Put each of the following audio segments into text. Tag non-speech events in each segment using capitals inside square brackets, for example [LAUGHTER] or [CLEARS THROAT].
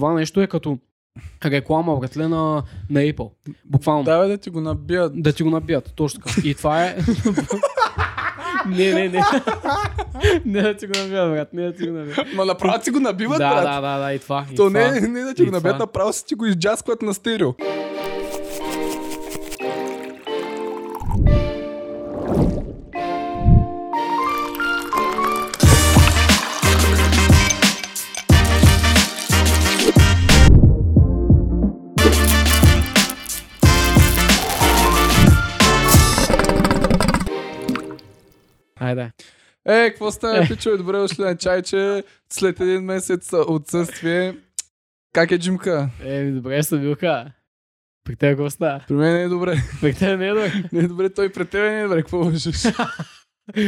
Това нещо е като реклама, братле, на, на Apple. Буквално. Да. Да ти го набият. да ти го набият, точно така. И това е... [LAUGHS] не, не, не. [LAUGHS] не да ти го набият, брат, не да ти го набият. Ма направо ти го набиват, Да, брат. да, да, да, и това. И То това. не, не да ти го набият, направо си ти го изджаскват на стерео. Е, какво става, Е. пичове? Добре дошли на чайче. След един месец отсъствие. Как е Джимка? Еми, добре, Сабилка. При теб какво става? При мен не е добре. При теб не е добре. [LAUGHS] Не е добре, той пред тебе не е добре. Какво лъжеш?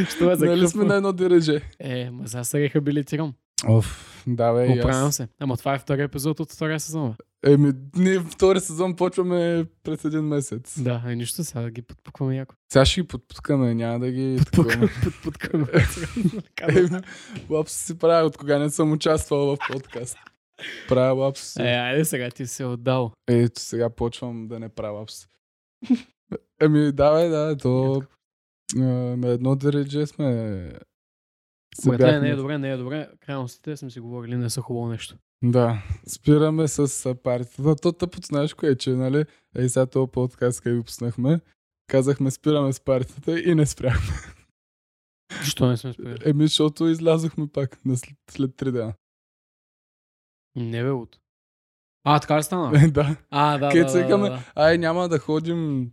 Що е за Нали сме на едно дереже? Е, ма сега се рехабилитирам. Оф, да бе, Оправям аз. се. Ама това е втори епизод от втория сезон. бе. Еми, ние втори сезон почваме през един месец. Да, е нищо, сега да ги подпукваме яко. Сега ще ги подпускаме, няма да ги... Подпукваме, [LAUGHS] подпукваме. Еми, Лапс си правя, от кога не съм участвал в подкаст. Правя лапс. Е, айде сега ти се отдал. Ето сега почвам да не правя лапс. Еми, да, бе, да, то а, на едно дередже сме... бяхме- не е добре, не е добре. Крайностите сме си говорили, не са хубаво нещо. Да, спираме с партията. То тъпото, знаеш кое е, че, нали, ей сега този подкаст, къде го пуснахме, казахме спираме с партията и не спряхме. Що не сме спрели? Еми, защото излязохме пак на след, след 3 дена. Не бе, от. А, така ли стана? [LAUGHS] Да. А, да, Където да, да, да, да. ай, няма да ходим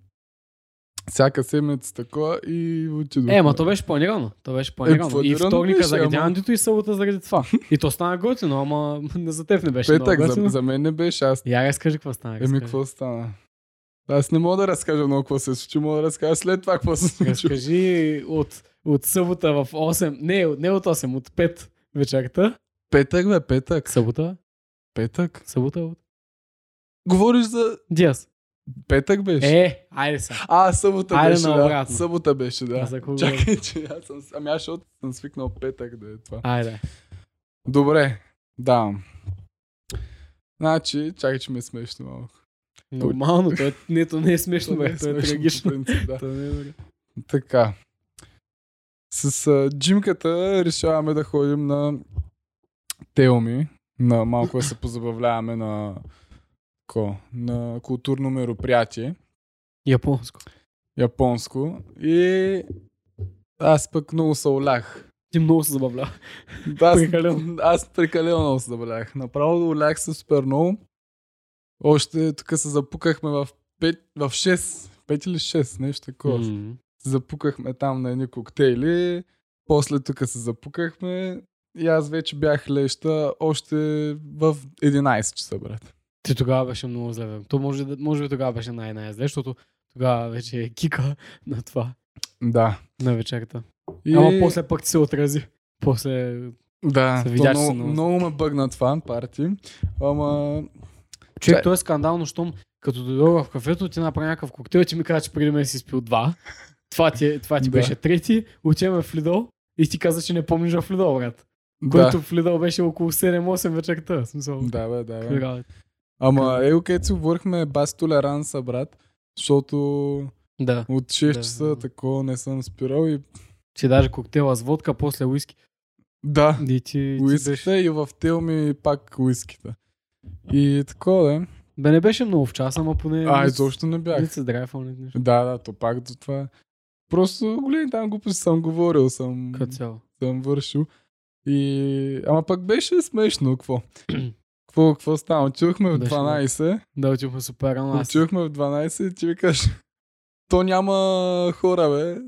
всяка седмица такова и отидохме. Е, ма то беше планирано. То беше планирано. и планирано вторника беше, заради ама- Андито и събота заради това. И то стана готино, ама не [LAUGHS] за теб не беше Петък, за, за мен не беше. Аз Я разкажи какво стана. Еми, какво стана? Аз не мога да разкажа много какво се случи, мога да разкажа след това какво се случи. Разкажи от, от събота в 8, не, не от 8, от 5 вечерта. Петък, бе, петък. Събота? Петък. Събота от... Говориш за... Диас. Петък беше. Е, айде сега. А, събота Айде беше, да. Събота беше, да. За какво Чакай, че аз съм... Ами аз защото съм свикнал петък да е това. Айде. Добре, да. Значи, чакай, че ме е смешно малко. Нормално, то, е, не, то не е смешно, бе, то е трагично. принцип, да. [LAUGHS] Не е добре. Така. С а, джимката решаваме да ходим на Телми, на малко да се позабавляваме на, ко, на културно мероприятие, Японско. японско. И аз пък много се олях. Ти много се забавлява. Аз, Прекалено. аз прекалено много се забавлях. Направо олях се супер много. Още тук се запукахме в 5, в 6, 5 или 6, нещо такова. Се запукахме там на едни коктейли, после тук се запукахме и аз вече бях леща още в 11 часа, брат. Ти тогава беше много зле. То може, може би тогава беше най-най-зле, защото тогава вече е кика [LAUGHS] на това, Да. на вечерта. И... Ама после пък ти се отрази. После... Да, се видя, много, много- много ме бъгна това парти. Ама... Човек, то е скандално, щом като дойдох в кафето, ти направи някакъв коктейл ти ми каза, че преди мен си спил два. Това ти, е- това ти Да. беше трети. Отиваме в Лидол и ти каза, че не помниш в Лидол, брат. Да, Който в Лидол беше около 7-8 вечерта. Смисъл. да, бе, да, бе. работи? Ама, е, където си говорихме толеранса, брат, защото Да. от 6 Да, часа да. такова не съм спирал и Че даже коктейла с водка, после уиски. да, И ти, ти уиските беше... и в телми пак уиските. И такова, да. Бе, не беше много в час, ама поне... А, изобщо не бях. Не се драйфал, не нещо. Да, да, то пак до това. Просто големи там глупости съм говорил, съм, Като цяло. съм вършил. И... Ама пък беше смешно, какво? [CLEARS THROAT] [CLEARS THROAT] Какво, какво стана? Отидохме в Беше 12. Да, отивахме супер рано. Отидохме в 12 и ти викаш, то няма хора, бе.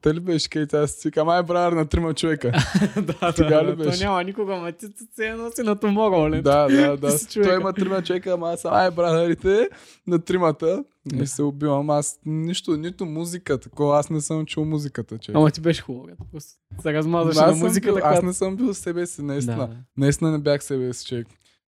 Те ли беше кейт? Аз си викам, ай, брар, на трима човека. [LAUGHS] да, Тогава да, ли да, беше? то няма никога, ма ти се носи на Tomorrowland. да, да, [LAUGHS] да. Човека. Той има трима човека, ама аз съм, ай, брадарите, на тримата. И се убивам. Аз нищо, нито музика, такова. Аз не съм чул музиката, че. Ама ти беше хубаво. се размазваше аз на музиката, бил, аз не съм бил себе си, наистина. Да. Наистина не бях себе си, човек.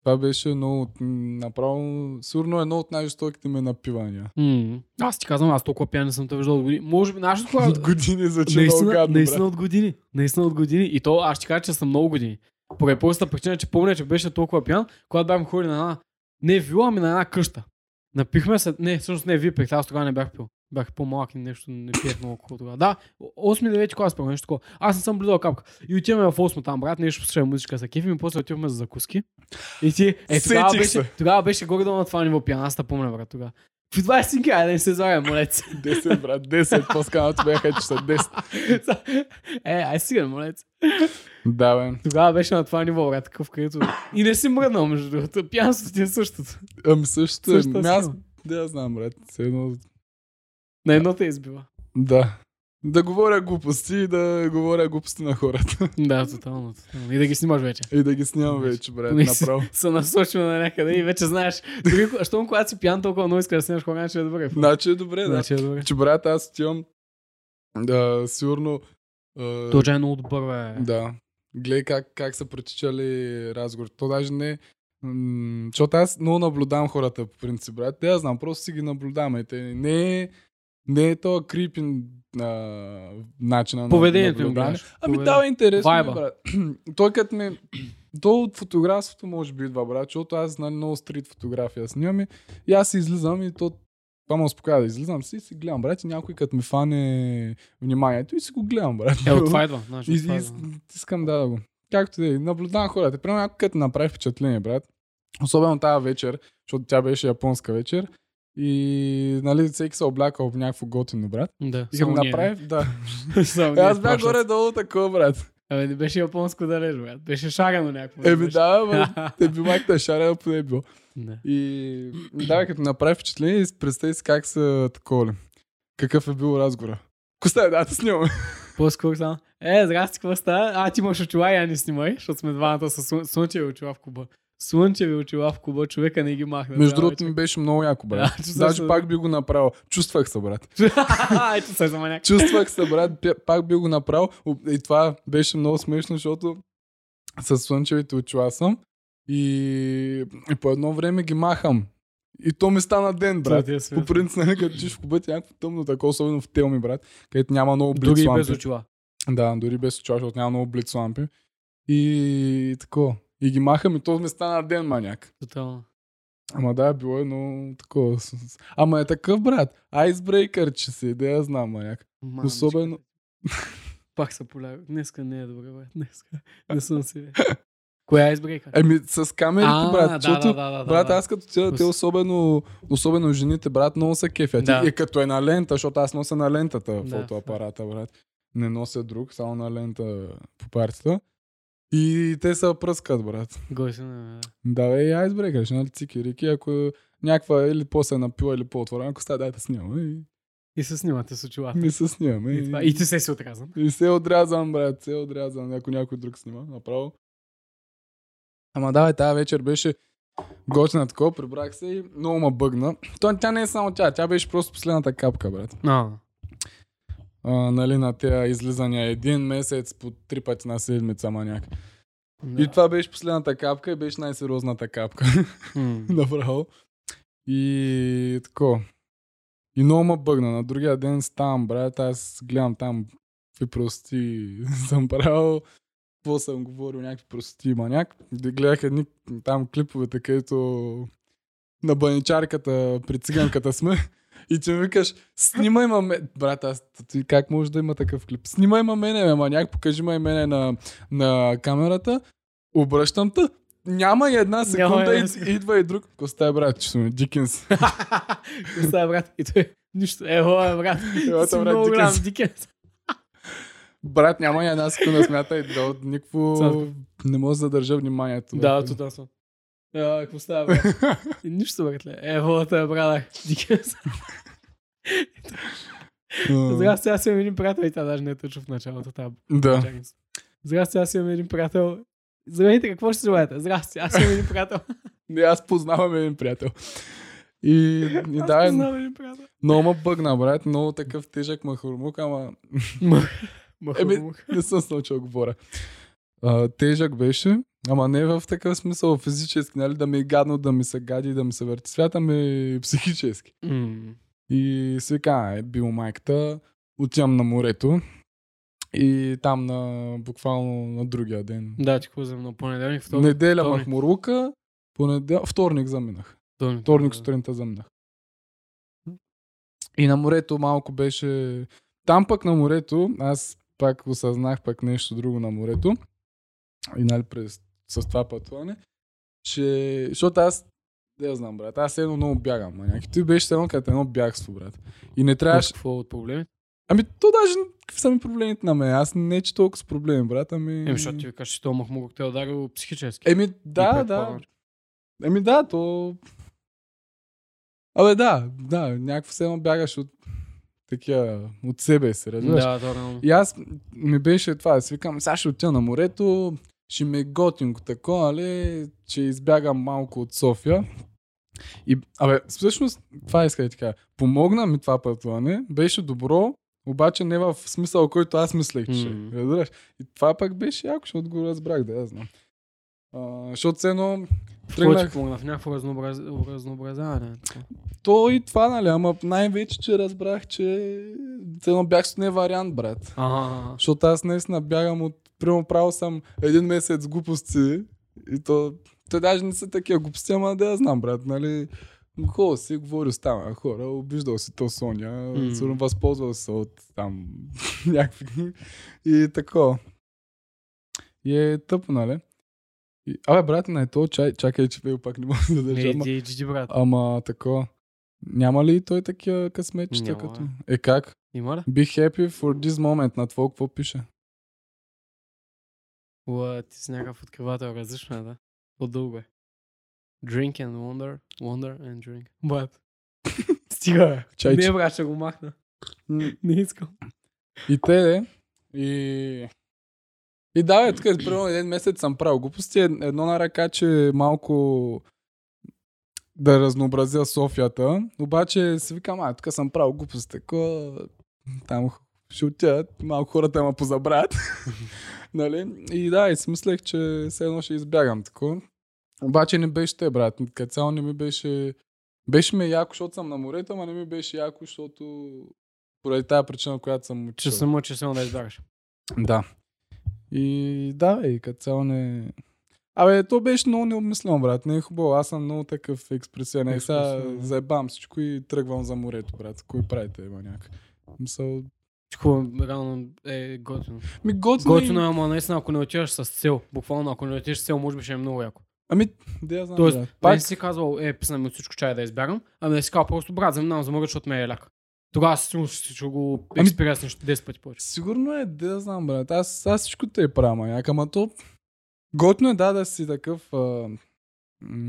Това беше много, от- направо, сигурно едно от най-жестоките ми напивания. М. Аз ти казвам, аз толкова пиян не съм те виждал от години. Може би, нашето това... От години звучи много Наистина, гадно, наистина от години. Наистина от години. И то аз ще кажа, че съм много години. Поради простата причина, че помня, че беше толкова пиян, когато бяхме ходили на една, не вила, ами на една къща. Напихме се, не, всъщност не, вие пихте, аз тогава не бях пил. Бях по-малък и нещо не пиех много алкохол тогава. Да, 8-9 клас, първо нещо такова. Аз не съм близал капка. И отиваме в 8 там, брат, нещо слушаме музичка за кефи, и после отиваме за закуски. И ти, е, тогава беше, тогава беше горе-долу на това ниво пиян, аз помня, брат, тогава. Какви 20 айде да не се заравя, молец. [LAUGHS] 10, брат, 10. По-сканото бяха, че са 10. [LAUGHS] е, ай сега, молец. Да, бе. Тогава беше на това ниво, брат, такъв, където... И не си мръднал, между другото. Пянството ти е същото. Ами също е. Ами Аз, да, знам, брат. Едно, На едно те избива. да. Да говоря глупости и да говоря глупости на хората. Да, тотално, тотално. И да ги снимаш вече. И да ги снимам вече, брат, направо. [LAUGHS] Се насочва на някъде и вече знаеш. Дори, щом когато си пиян, толкова много искаш да снимаш кога ще е добре. Значи е добре, да. Значи е добре. Че, брат, аз отивам да, сигурно... а, Точно е много добър, бе. Да. Гледай как, как са протичали разговори. То даже не... м, Защото аз много наблюдавам хората по принцип, брат. Те аз знам, просто си ги наблюдавам. Те не е, не е то крипин а, начина на Поведението наблюдаване. гледаш. Ами Поведение. да, бе, интересно Вайба. брат. [CLEARS THROAT] Той като ми... То от фотографството може би идва, брат, защото аз нали, много стрит фотография снимам и, и аз излизам и то това ме успокоява да излизам си и си гледам, брат, и някой като ми фане вниманието и си го гледам, брат. Е, от това идва. И, от това и, идва. искам да, да го. Както да е, наблюдавам хората. Примерно някой като направи впечатление, брат. Особено тази вечер, защото тя беше японска вечер. И нали, всеки се облякал в някакво готино, брат. Да, И само го направи, да. [LAUGHS] Само Е, аз бях горе-долу такова, брат. Абе, не беше японско далеч, брат. Беше шагано някакво. Еми беше. да, [LAUGHS] бе, те би майката шаря, поне е било. Да. И да, като направи впечатление, представи си как са такова. Какъв е бил разговора. Коста, да, те снимаме. По-скоро само. Е, здрасти, какво става? А, ти имаш очила я не снимай, защото сме двамата с слън... слънчеви очила в куба. Слънчеви очила в куба, човека не ги махна. Между Да, другото ми беше много яко, брат. Да, Даже се- пак би го направил. Чувствах се, брат. [LAUGHS] Ето се за маняк. Чувствах се, брат, пак би го направил. И това беше много смешно, защото с слънчевите очила съм и, и по едно време ги махам. И то ми стана ден, брат. е По принцип, нали, като чуш в кубът, някакво тъмно такова, особено в телми, брат, където няма много блиц Дори без очила. Да, дори без очила, защото няма много блиц лампи. И тако. И ги махам и то ми стана ден, маняк. Тотално. Ама да, било е много такова. Ама е такъв, брат. Айсбрейкър, че си, да я знам, маняк. Мамичка. Особено- [LAUGHS] Пак се поляга. Днеска не е добре, бе. Днеска [LAUGHS] не съм си. Коя е избрейка? Еми, с камерите, А, брат. да, защото, да, да, да, брат, аз като тя, те особено, особено жените, брат, много са кефят. Да. И като е на лента, защото аз нося на лентата Да. фотоапарата, брат. Не нося друг, само на лента по партията. И те се пръскат, брат. Гой се на... Да, бе, и айсбрейкър, ще нали цики, рики, ако някаква или по-се е напила, или по-отворена, ако става, дай да снимаме. И И се снимате с очилата. ми се снимаме. И, това. и ти се си отрязан. И се отрязан, брат, се отрязан. Ако някой друг снима, направо. Ама да, бе, тази вечер беше готина такова, прибрах се и много ма бъгна. То, тя не е само тя, тя беше просто последната капка, брат. А, А, нали, на тези излизания един месец по три пъти на седмица, маняк. да. И това беше последната капка и беше най-сериозната капка. [LAUGHS] Направо. И тако. И много ме бъгна. На другия ден ставам, брат, аз гледам там какви прости [LAUGHS] съм правил. Какво съм говорил, някакви прости маняк. Да гледах едни там клиповете, където на баничарката при циганката сме. И ти викаш, снимай ма ме... Брат, аз ти как може да има такъв клип? Снимай ма мене, ме, маняк, покажи ма и мене на, на камерата. Обръщам те. Няма и една секунда, една и, идва и друг. Коста е, брат, че сме Дикенс. Какво става, брат? И той, нищо. Е, о, брат. Ева, Си брат, Дикенс. Дикенс. Брат, няма и една секунда, смятай, да, никакво... Цацко. Не може да задържа вниманието. Да, тотално. А, какво става, брат? И [LAUGHS] Нищо, брат. Е, о, той, брат. Дикенс. Здрасти, аз имам един приятел и тя даже не е точно в началото. Тази Да. Здрасти, аз имам един приятел. Здравейте, какво ще желаете? Здрасти, аз имам един приятел. [LAUGHS] Не, аз познавам един приятел. И, [LAUGHS] и да, е, познавам много ме бъгна, брат. Много такъв тежък махурмук, ама Еми, не съм се научил говоря. А, тежък беше, ама не в такъв смисъл физически, нали, да ми е гадно, да ми се гади, да ми се върти свята, ми [LAUGHS] психически. М. И вика, е бил майката, отивам на морето. И там на, буквално на другия ден. Да, ти какво на понеделник, вторник. Неделя вторник. Махмурука, понедел... вторник заминах. Вторник, Вторник да. сутринта заминах. И на морето малко беше... Там пък на морето, аз пак осъзнах пък нещо друго на морето. И нали през, с това пътуване, че... Защото аз не знам, брат. Аз едно много бягам, маняк. Ти беше едно като едно бягство, брат. И не трябваше... Какво от проблеми? Ами то даже какви са ми проблемите на мен? Аз не че толкова с проблеми, брат, ами... Еми, защото ти викаш, че то махмурук те е ударил психически. Еми, И да, да. Еми да, то... Абе да, да, някакво се едно бягаш от такива, от себе си, разбираш? Да, то реално. И аз ми беше това, да си викам, сега ще отида на морето, ще ми е готинко тако, нали, че избягам малко от София. И, абе, всъщност, това иска да ти кажа. Помогна ми това пътуване, беше добро, обаче не в смисъл, който аз мислех, че. Разбираш? И това пък беше яко, защото го разбрах, да я знам. А, защото все едно тръгнах, в някакво разнообраз... разнообразяване? така? то и това, нали, ама най-вече, че разбрах, че все едно бягството не е вариант, брат. Ага. Защото аз наистина бягам от... Прямо правил съм един месец глупости и то... Те даже не са такива глупости, ама да я знам, брат, нали... Хубаво си, говори с там хора, обиждал си то Соня, mm. възползвал се от там [LAUGHS] някакви и тако. И е тъпо, нали? И, абе, брат, не е то, чай, чакай, че пак не мога да държа. Ама- ти, ти, брат. Ама тако. Няма ли той такива късметчета Няма, като... Е как? Има ли? Be happy for this moment. На твое какво пише? Уа, ти си някакъв откривател, различно е, да. По-дълго е. Drink and wonder, wonder and drink. Брат. [LAUGHS] Стига, бе. Чайче. Не, брат, ще го махна. Не искам. И те, де. И... И да, бе, тук е, примерно един месец съм правил глупости. Ед- Едно на ръка, че малко да разнообразя Софията. Обаче си викам, а, тук съм правил глупости. Тако, там ще отидат, малко хората ме позабравят. [LAUGHS] нали? И да, и си мислех, че все едно ще избягам тако. Обаче не беше те, брат. Като цяло не ми беше... Беше ми яко, защото съм на морето, ама не ми беше яко, защото поради тази причина, която съм Че учил. се мъчи само да избягаш. Да. И да, и като цяло не... Абе, то беше много необмислено, брат. Не е хубаво. Аз съм много такъв експресивен. Е, сега заебам всичко и тръгвам за морето, брат. Кой правите, има някак? Мисъл... Какво реално е готино. Ми готино, Готино е, ама наистина, ако не отиваш с цел, буквално, ако не отидеш с цел, може би ще е много яко. Ами, да я знам, Тоест, брат. пак... не си казвал, е, писна ми от всичко чай да избягам, ами да си казал просто, брат, заминавам за морето, защото ме е ляк. Тогава си сигурно ще, го Ами- експириенснеш 10 пъти повече. сигурно е, да я знам, брат. Аз, аз всичко те е правя, маняк, ама то... Готино е, да, да си такъв... А... м,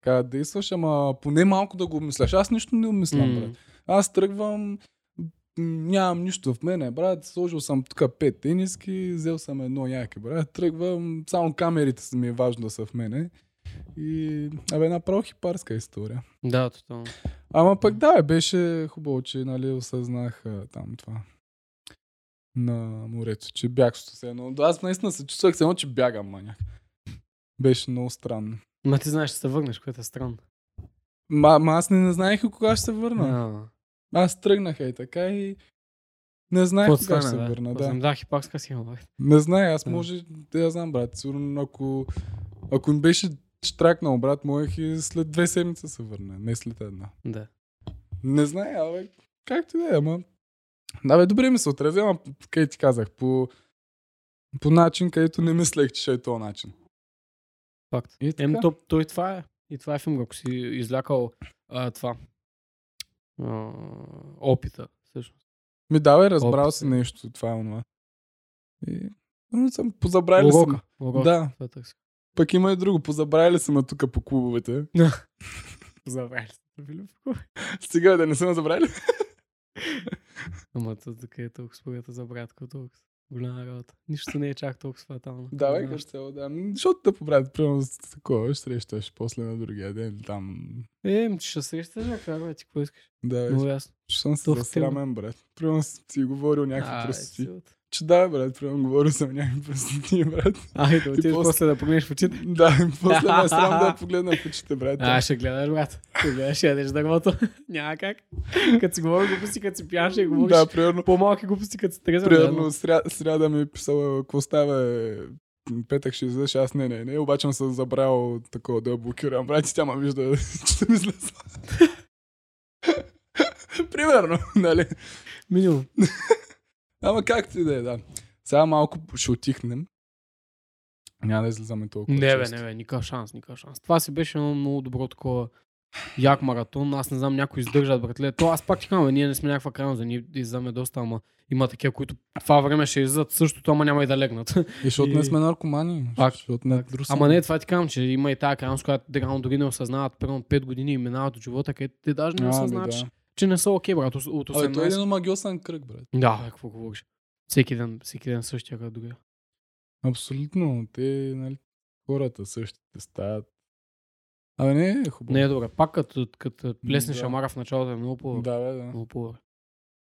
Така, да действаш, ама поне малко да го обмисляш. Аз нищо не обмислям, брат. Аз тръгвам, нямам нищо в мене, брат. Сложил съм тук пет тениски, взел съм едно яке, брат. Тръгвам, само камерите са ми е важно да са в мене. И, абе, направо хипарска история. Да, тотално. Ама пък да, бе, беше хубаво, че нали, осъзнах а, там това на морето, че бягството се едно. Аз наистина се чувствах се едно, че бягам, маняк. Беше много странно. Ма ти знаеш, че се върнеш, което е странно. Ма, ма аз не, не знаех кога ще се върна. А, Аз тръгнах и така и не знаех кога ще се върна. Да. Да, хипарска схема, бе. Не знае, аз може да я знам, брат. Сигурно ако, ако им беше штракнал, брат, можех и след две седмици се върна, не след една. Да. Не знае, абе, както да е, ама... Да, бе, добре ми се отрази, ама, къде ти казах, по, по начин, където не мислех, че ще е този начин. Факт. И така. Ем, то, то и това е. И това е филм, ако си излякал а, това. А, опита, всъщност. Ми давай, разбрал Опит. си нещо, това е онова. И... Но съм позабравили са ме. Урока. Урока. Да, търся. пък има и друго, позабравили са ме тук по клубовете. Забравяли сте. Били в кой? Стига да не са ме забравили. Ама тук е толкова според за братко, толкова голяма работа. Нищо не е чак толкова фатално. Давай, знам. като цяло, да. Защото да побрат, примерно с такова, ще срещаш после на другия ден там. Е, ще срещаш, как бе, ти какво искаш? Да, Много ще ясно. съм се засрамен, брат. Примерно си говорил някакви силата. Че да, брат, примерно говорил съм някакви пръстотии, брат. Ай, да отидеш после- после да погледнеш в очите. Да, после ме е срам да погледна в очите, брат. А, ще гледаш, брат. Ще гледаш, ще ядеш дървото. [LAUGHS] Няма как. Като си говори глупости, като си пиян, ще говориш да, примерно, по-малки глупости, като си трезва. примерно сря, сряда ми е писала, какво става, е, петък ще излезеш, аз не, не, не, обаче съм забрал такова да я блокирам, брат, и тя ме вижда, [LAUGHS] че съм излезла. [LAUGHS] Примерно, нали? Минимум. Ама както и да е, да. Сега малко ще отихнем. Няма да излизаме толкова Не, бе, не, бе, никакъв шанс, никакъв шанс. Това си беше едно много добро такова як маратон. Аз не знам, някой издържат, братле. То аз пак ти казвам, ние не сме някаква крайност, ние излизаме доста, ама има такива, които това време ще излизат същото, ама няма и да легнат. И защото И- не сме наркомани. Пак, защото не друг ама не, това ти казвам, че има и тази крайност, която реално дори не осъзнават, примерно 5 години и минават от живота, където те даже не осъзнават, да. Че не са окей, брат. От от Абе, той е 18. един магиосен кръг, брат. Да, бе, какво говориш? Всеки ден, всеки ден същия като другия. Абсолютно. Те, нали, хората същите стават. Абе, не е хубаво. Не е добре. Пак като, като плесне Да. шамара в началото е много по Да, бе, да. Много по-добре.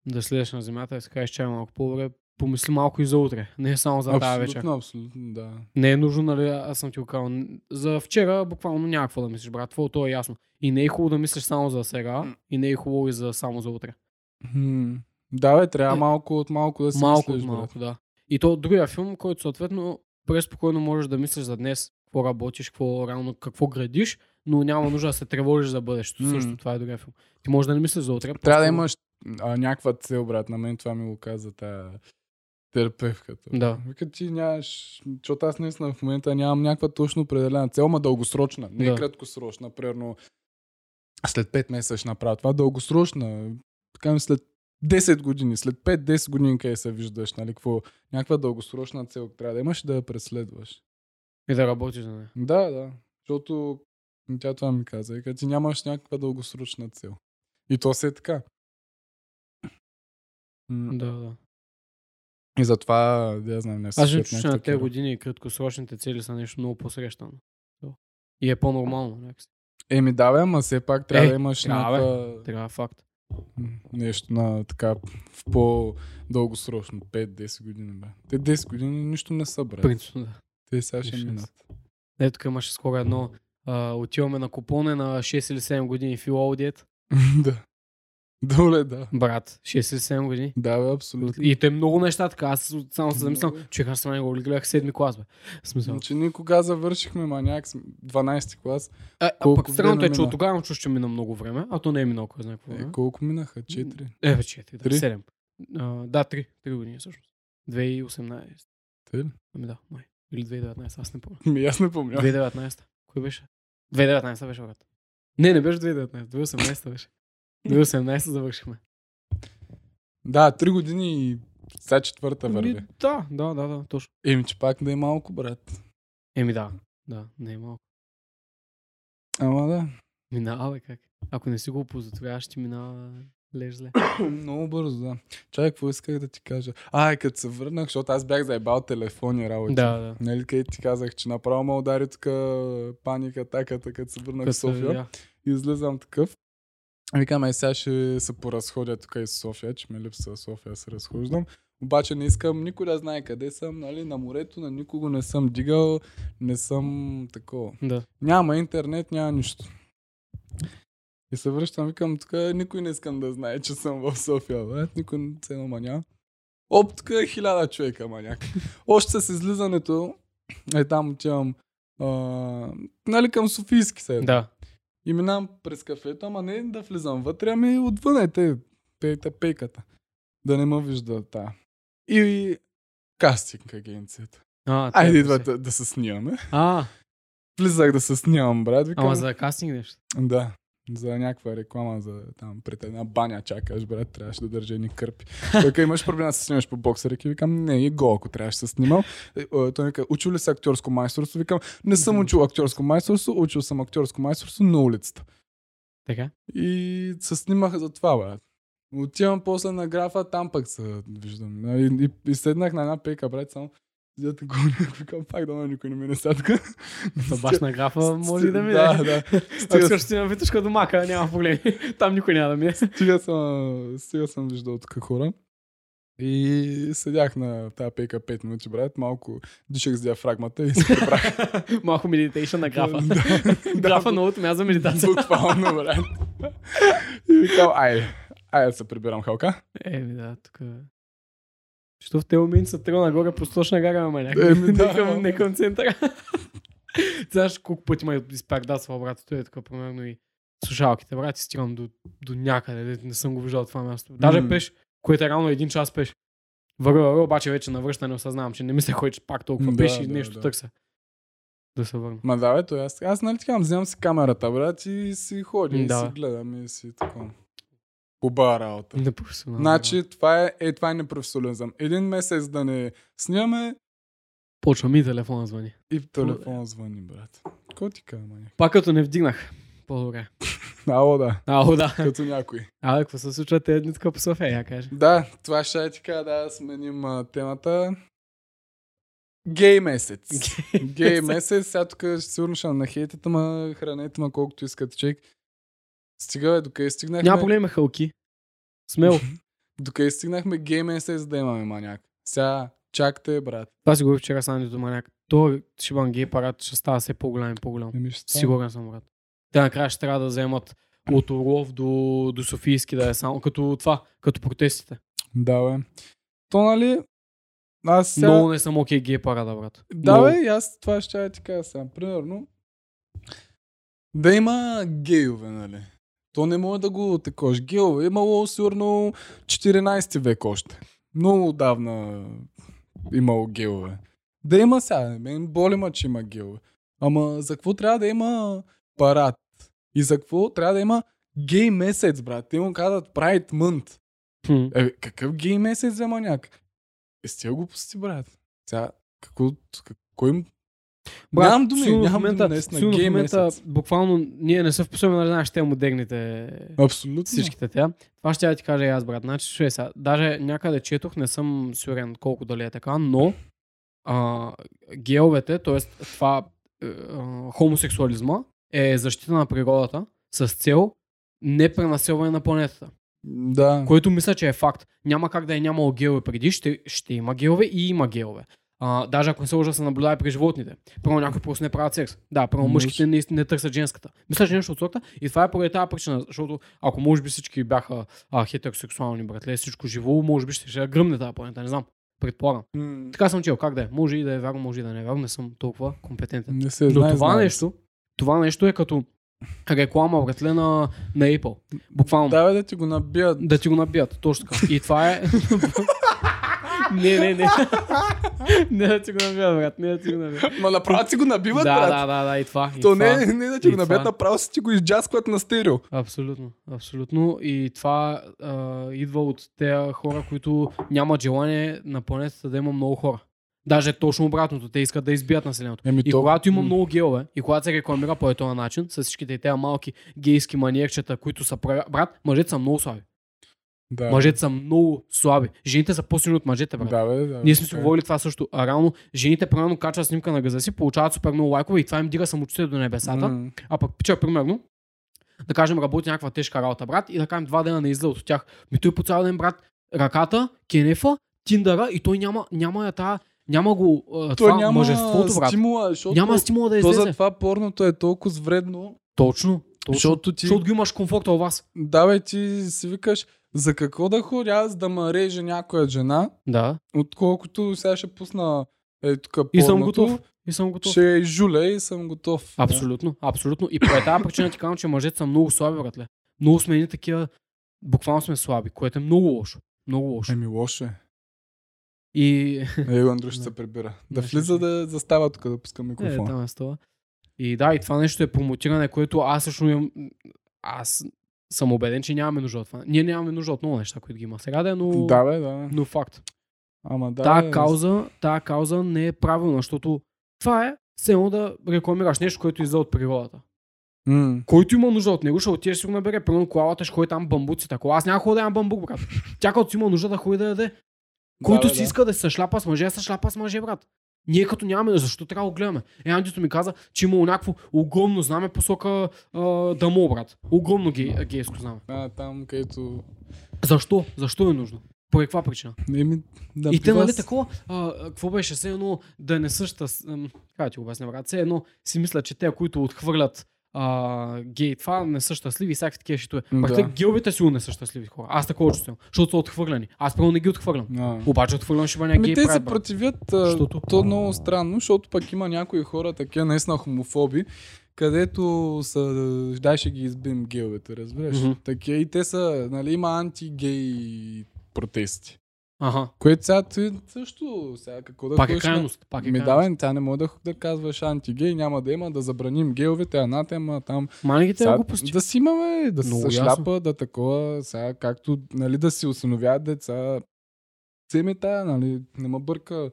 Да слезеш на земята и си кажеш, че е малко по-добре. Помисли малко и за утре. Не е само за тази вечер. Абсолютно, да. Не е нужно, нали, аз съм ти го казал. За вчера буквално няма какво да мислиш, брат. Това то е ясно. И не е хубаво да мислиш само за сега, и не е хубаво и за само за утре. Хм. Да, бе, трябва Е, малко от малко да си малко мислиш, от брат. малко, да. И то другия филм, който съответно преспокойно можеш да мислиш за днес, какво работиш, какво, реално, какво градиш, но няма нужда да се тревожиш за бъдещето. М. Също това е другия филм. Ти можеш да не мислиш за утре. Трябва да просто- имаш а, някаква цел, брат. На мен това ми го каза тая терапевката. Да. Вика, ти нямаш, защото аз наистина в момента нямам някаква точно определена цел, ма дългосрочна, не Да. краткосрочна. Примерно след 5 месеца ще направя това. Дългосрочна, така след 10 години, след 5-10 години къде се виждаш, нали, какво, някаква дългосрочна цел трябва да имаш и да я преследваш. И да работиш за нея. Да, да, защото тя това ми каза, вика, ти нямаш някаква дългосрочна цел. И то се е така. Да, да. И затова, да знам, не се Аз чуш на тези години краткосрочните цели са нещо много посрещано. И е по-нормално. някакси. Еми да, бе, ама все пак трябва Е, да имаш трябва, някаква... Трябва факт. нещо на така в по-дългосрочно, 5-10 години, бе. Те 10 години нищо не са, брат. Принципно, да. Те сега ще минат. Ето тук имаше скоро едно. А, отиваме на купоне на 6 или 7 години фил аудиет. [LAUGHS] да. Доле, да. Брат, 6 или 7 години. Да, бе, абсолютно. И те много неща така. Аз само се замислям, че аз съм го гледах 7 клас, бе. Смисъл. Че ние кога завършихме маняк, 12 клас, А, а пък странното е, че от тогава чуш, че мина много време, а то не е минало кой знае какво е, време. колко минаха? 4? Е, вече 4, да, Три? 7. А, да, 3. 3 години всъщност. 2018. Те ли? Ами да, май. Или 2019, аз не помня. Ми аз не помня. 2019. Кой беше? 2019 беше, брат. Не, не беше 2019, 2018 беше. 2018 завършихме. Да, 3 години и сега четвърта Ами, върви. да, да, да, да, точно. Еми, че пак да е малко, брат. Еми да, да, не е малко. Ама да. Минава, бе, как? Ако не си го оползотворяваш, ти минава леж зле. [CLEARS THROAT] Много бързо, да. Чай, какво исках да ти кажа? А, и като се върнах, защото аз бях заебал телефони работи. да, да. Нали, където ти казах, че направо ме удари тук паника, атаката, като се върнах в София. видя. Излизам такъв. Викам, ай сега ще се поразходя тук из София, че ми липсва София, се разхождам. Обаче не искам никой да знае къде съм, нали, на морето, на никого не съм дигал, не съм такова. Да. Няма интернет, няма нищо. И се връщам, викам, тук никой не искам да знае, че съм в София, бе. Никой не се маня. Оп, тук е хиляда човека, маняк. Още с излизането, е там отивам, а, нали към Софийски се. Да. И минавам през кафето, ама не да влизам вътре, ами отвън е те, те пейката. Да не ме вижда та. И кастинг агенцията. А, Айде идва да, да се снимаме. А, Влизах да се снимам, брат. Викам, ама за кастинг нещо. Да. За някаква реклама за там пред една баня чакаш, брат, трябваше да държа едни кърпи. Той имаш проблем да се снимаш по боксерки, викам, не, и гол, ако трябваше да се снимал. Е, Той ми каза, учил ли се актьорско майсторство? Викам, не съм учил актьорско майсторство, учил съм актьорско майсторство на улицата. Така? И се снимаха за това, брат. Отивам после на графа, там пък се виждам. И, и, и седнах на една пейка, брат, само Дията го викам, пак да никой не мине сега тук. Та баш на графа може и да мине. Да, да. [LAUGHS] Ако искаш си на витушка домака, няма проблем. [LAUGHS] Там никой няма да мине. [LAUGHS] стига, съм, стига съм виждал тук хора. И седях на тази пейка 5 минути, брат, малко дишах с диафрагмата и се прибрах. Малко медитейшн на графа. Графа много място за медитация. Буквално, брат. И викам, ай, ай да се прибирам халка. Еми да, тук... Що в тези моменти са тръгна нагоре по сточна гара, ама някакъв, Еми, да. не, към, не към центъра. [LAUGHS] Знаеш колко пъти ме изпардасва, брат, той е така, примерно и слушалките, брат, и стигам до, до някъде, де не съм го виждал това място. Даже пеш, което е равно един час пеш. Върва, върва, обаче вече на връщане осъзнавам, че не мисля, ходиш пак толкова Да, пеш и да, нещо да. търся. Да се върна. Ма да, бе, той аз, аз нали така, вземам си камерата, брат, и си ходя, и Да. си гледам, и си така. Хубава работа. Непрофесионално. Значи, това е, е, това е непрофесионализъм. Един месец да не снимаме Почва ми телефона звъни. и телефон звъни, брат. Кой ти казва? Пак като не вдигнах. По-добре. [LAUGHS] Ало, да. Ало, да. Като някой. Абе, какво се случва тези дни тук по София, я кажа. Да, това ще е така, да сменим а, темата. Гей месец. Гей месец, сега тук сигурно ще на хейтите, ма хранете ма колкото искате, човек. Стига, бе, докъде стигнахме? Няма проблеми, халки. Смело. [LAUGHS] Докъде стигнахме гей месец да имаме маняк. Сега, чакате, брат. Това си говорих вчера с Андито Маняк. То шибан гей парад ще става все по-голям и по-голям. Сигурен съм, брат. Те накрая ще трябва да вземат от Орлов до, до Софийски да е само като това, като протестите. Да, бе. То, нали, аз сега... Много не съм окей гей парада, брат. Да, Много. бе, аз това ще я ти кажа сега. Примерно, да има гейове, нали? То не може да го також. Гейове имало сигурно 14 век още. Много отдавна имало гейове. Да има сега, мен боли ма, че има гейове. Ама за какво трябва да има парад? И за какво трябва да има гей месец, брат? Те му казват Pride Month. Хм. Е, какъв гей месец за маняк? Е, с тия глупости, брат. Сега, какво, как- кой им... Брат, нямам думи, сигурно в нямам момента, думи, наистина, сигурно в гей момента, месец. буквално, ние не са вписваме, нали знаеш, те модерните Абсолютно. всичките тя. Това ще я ти кажа и аз, брат. Значи, слушай сега, даже някъде четох, не съм сигурен колко дали е така, но а, геовете, т.е. това е, а, хомосексуализма е защита на природата с цел непренаселване на планетата. Да. Което мисля, че е факт. Няма как да е нямало геове преди, ще, ще има геове и има геове. А, даже ако не се лъжа, се наблюдава при животните. Първо някои просто не правят секс. Да, първо мъжките не, не търсят женската. Мисля, че нещо от сорта. И това е поради тази причина, защото ако може би всички бяха а, хетеросексуални братле, всичко живо, може би ще, ще гръмне тази планета, не знам. Предполагам. М, Така съм чел, как да е. Може и да е вярно, може и да не е вярно, не съм толкова компетентен. Не се Но знае, това знае. нещо, това нещо е като реклама, братле, на, на Apple. Буквално. Да, бе, да ти го набият. Да ти го набият, точно така. И това е... [LAUGHS] не, не, не. [LAUGHS] [LAUGHS] не да ти го набият, брат. Не да ти го набият. Ма направо ти го набиват, да, брат. да, да, да, и това. И То това. не, не да ти го набият, това. направо си ти го изджаскват на стерео. Абсолютно, абсолютно. И това а, идва от тези хора, които нямат желание на планетата да има много хора. Даже точно обратното, те искат да избият населението. Еми, И то- когато има много геове, и когато се рекламира по този начин, с всичките тези малки гейски маниерчета, които са прави... Брат, мъжете са много слаби. Да. Мъжете са много слаби. Жените са по-силни от мъжете, брат. Да, бе, да. Ние сме си е. говорили това също. А реално, жените примерно качват снимка на газа си, получават супер много лайкове и това им дига самочувствието до небесата. М, А пък пича, примерно, да кажем, работи някаква тежка работа, брат, и да кажем два дена не излиза от тях. Ми той по цял ден, брат, ръката, кенефа, тиндъра и той няма, няма я тая, няма го Той това няма мъжеството, брат. стимула, Няма стимула да то излезе. затова порното е толкова вредно, Точно. Точно. защото ти... Защото го имаш комфорта у вас. Да, бе, ти си викаш, за какво да ходя аз да ме реже някоя жена, Да. отколкото сега ще пусна е тук И съм готов. И съм готов. Ще я изжуля и съм готов. Абсолютно, абсолютно. И по тази причина ти казвам, че мъжете са много слаби, братле. Много сме едни такива, буквално сме слаби, което е много лошо. Много лошо. Еми лошо е. И Его Андрю ще Да. се прибира. Да влиза да застава тук да пуска Е, микрофон. там е стола. И да, и това нещо е промотиране, което аз също имам... Аз съм убеден, че нямаме нужда от това. Ние нямаме нужда от много неща, които ги има сега, да, е, но, Да, бе, да. но факт. Ама да. тая, бе, кауза, тая кауза не е правилна, защото това е едно да рекламираш нещо, което излиза от природата. М, Който има нужда от него, ще отидеш си го набере. Примерно колата ще ходи там бамбуци. Такова. Аз няма да да ям бамбук, брат. Тя като си има нужда да ходи да яде. Който бе, си да. иска да се шляпа с мъже, се шляпа с мъже, брат. Ние като нямаме, защо трябва да го гледаме? Е, Андито ми каза, че имало някакво огромно знаме посока а, дъмо, брат. Огромно гей, гейско знаме. А, там, където... Защо? Защо е нужно? По каква причина? Еми, да, и те, нали, вас- такова, а, какво беше, все едно да не същата, с- ам, как ти обясня, брат, все едно си мисля, че те, които отхвърлят а, гей, това не са щастливи и всякакви такива шитове. Да. Брат, те геовете сигурно не са щастливи хора. Аз такова чувствам, защото са отхвърлени. Аз първо не ги отхвърлям. А. Обаче отхвърлям ще бъде Ами гей те се противят, Защото- то много странно, защото пък има някои хора, такива наистина хомофоби, където са, дай ще ги избим геовете, разбираш? Мгм. Такива и те са, нали, има антигей протести. Ага. Което сега ти също, сега какво да Пак е крайност. Пак е Ми давай, тя не може да, да казваш антигей, няма да има, да забраним геовете, анатема, там. Мани ги те Сега, глупости. да си имаме, да се шляпа, да такова, сега както, нали, да си осиновяват деца. Вземи тая, нали, не ме бърка.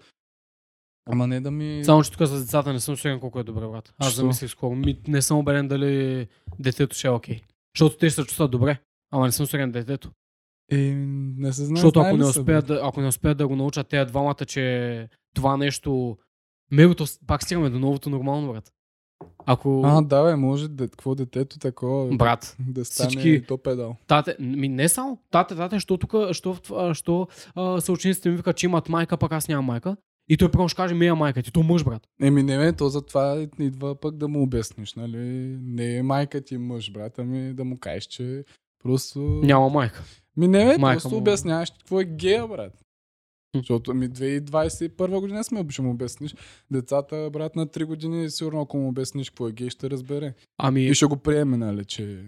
Ама не да ми... Само, че тук за децата не съм сигурен колко е добре, брат. Аз Защо? замислих скоро. Ми, не съм убеден дали детето ще е окей. Защото те ще се чувстват добре. Ама не съм сигурен детето. Е, не се знае. Защото ако не, успеят да, ако не успеят да го научат тези двамата, че това нещо... Мегото, пак стигаме до новото нормално, брат. Ако... А, да, бе, може да, какво детето такова брат, да стане всички- то педал. тате, ми не само, тате, тате, що тук, що, що а, съучениците ми викат, че имат майка, пък аз нямам майка. И той прямо ще каже, ми е майка ти, то мъж, брат. Еми не, бе, то затова идва пък да му обясниш, нали? Не е майка ти мъж, брат, ами да му кажеш, че просто... Няма майка. Ми не, бе, Майка просто му. обясняваш какво е гея, брат. Защото ми 2021 година сме, ще му обясниш. Децата, брат, на 3 години, сигурно ако му обясниш какво е гей, ще разбере. Ами, И ще го приеме, нали, че...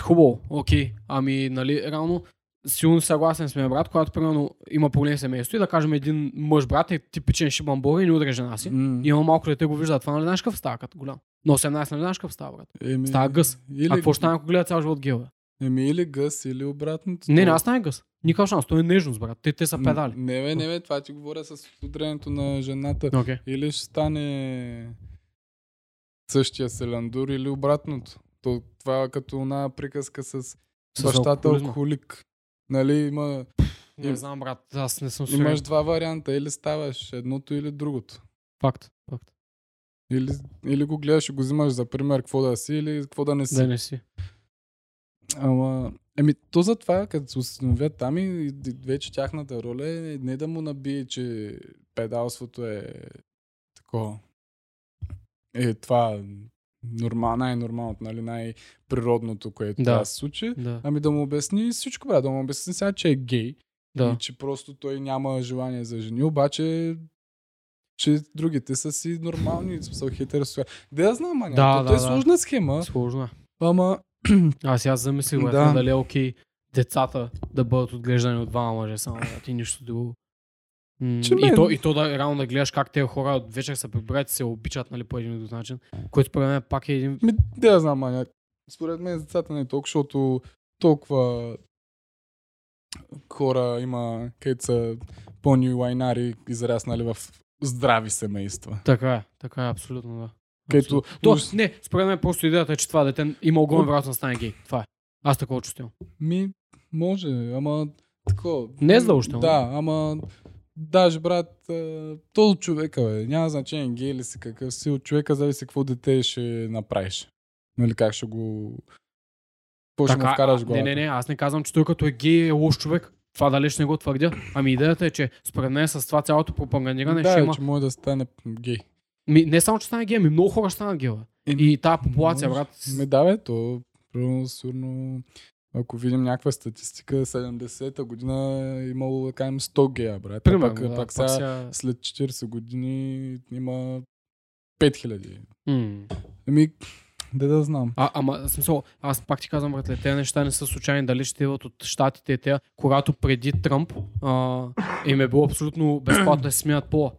Хубаво, окей. Ами, нали, реално, силно съгласен сме, брат, когато примерно има проблем в семейството и да кажем един мъж, брат, е типичен шибамбор и не удря жена си. М. Има малко дете го вижда, това нали знаеш какъв става като голям. На 18 нали знаеш какъв става, брат. Еми, Става гъс. Или, А какво ще ако гледа цял живот геове? Еми или гъс, или обратното. Не, не, аз не гъс. Никакъв шанс, той е нежност, брат. Те, те са педали. Не, бе, не, бе, това ти говоря с удрянето на жената. Окей. Или ще стане същия селандур, или обратното. То, това е като една приказка с, С бащата алкохолизма. алкохолик. Нали, има, Не знам, брат, аз не съм сигурен. имаш два варианта. Или ставаш едното или другото. Факт, факт. Или, или го гледаш и го взимаш за пример какво да си или какво да не си. Да не си. Ама, еми, то затова, като се установят там и вече тяхната роля е не да му набие, че педалството е такова. Е това нормал, най-нормалното, нали, най-природното, което Да. да се случи. Да. Ами да му обясни всичко, брат, да му обясни сега, че е гей Да. и че просто той няма желание за жени, обаче че другите са си нормални, смисъл хетеросексуални. Да, я знам, маня. Да, то, да, е да. сложна схема, Сложно е. ама Аз сега замислих, Да. дали е окей децата да бъдат отглеждани от двама мъже само, брат, и нищо друго. М, и, мен- то, и то да реално да гледаш как тези хора от вечер са прибрати и се обичат нали, по един или друг начин, което според мен пак е един... Ми, да знам, маня. Според мен децата не е толкова, защото толкова хора има, където са пони лайнари, израснали в здрави семейства. Така е, така е, абсолютно да. Където. То, не, според мен просто идеята е, че това дете има огромен вероятност да стане гей. Това е. Аз такова чувствам. Ми, може, ама такова. Не е задължително. Да, ама даже, брат, то от човека, бе. Няма значение гей ли си какъв си, от човека зависи какво дете ще направиш. Нали, как ще го... Какво ще му вкараш главата. не, не, не, аз не казвам, че той като е гей е лош човек. Това дали ще не го твърдя. Ами идеята е, че според мен с това цялото пропагандиране да, ще е, има... че може да стане гей. Ми, не само, че стане гей, ами много хора ще станат гей. бе. Еми, И тази популация, може. брат, Ме да, бе, то, примерно, сигурно, ако видим някаква статистика, 70-та година е имало, да кажем, 100 гея, брат. примерно, а пък, да, пък сега, сега... след 40 години има 5000. М. Еми, [LAUGHS] да да знам. А, ама, смисъл, аз пак ти казвам, братле, тези неща не са случайни, дали ще идват от щатите, те, когато преди Тръмп а, им е било абсолютно безплатно да се смеят пола.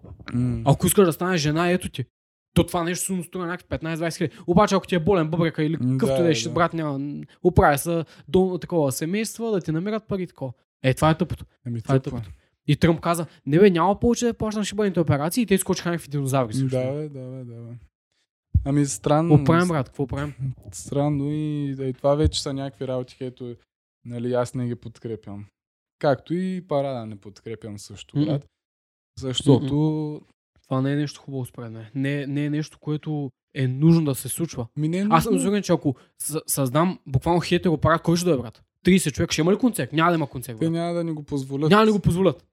Ако искаш да станеш жена, ето ти. То това нещо сигурно струва някакви 15-20 хиляди. Обаче ако ти е болен бъбрека или какъвто да, да, ще да. брат, няма. Оправя се до такова семейство, да ти намерят пари такова. Е, това е тъпото. Еми, Това е тъпо. тъпото. И Тръмп каза, не бе, няма повече да плащам шибаните операции и те скочиха някакви динозаври. също. Да, бе, да, бе, да, бе. Ами странно. Какво правим, брат? Какво правим? Странно и, и това вече са някакви работи, където нали, аз не ги подкрепям. Както и парада не подкрепям също, брат. Защото Това не е нещо хубаво според мен. Не, не е нещо, което е нужно да се случва. ми не е Аз съм нужно. сигурен, че ако създам буквално хетеро парад, кой ще да е брат? 30 човека, ще има ли концерт? Няма да има концерт. Те няма да ни го позволят. Няма да ни го позволят.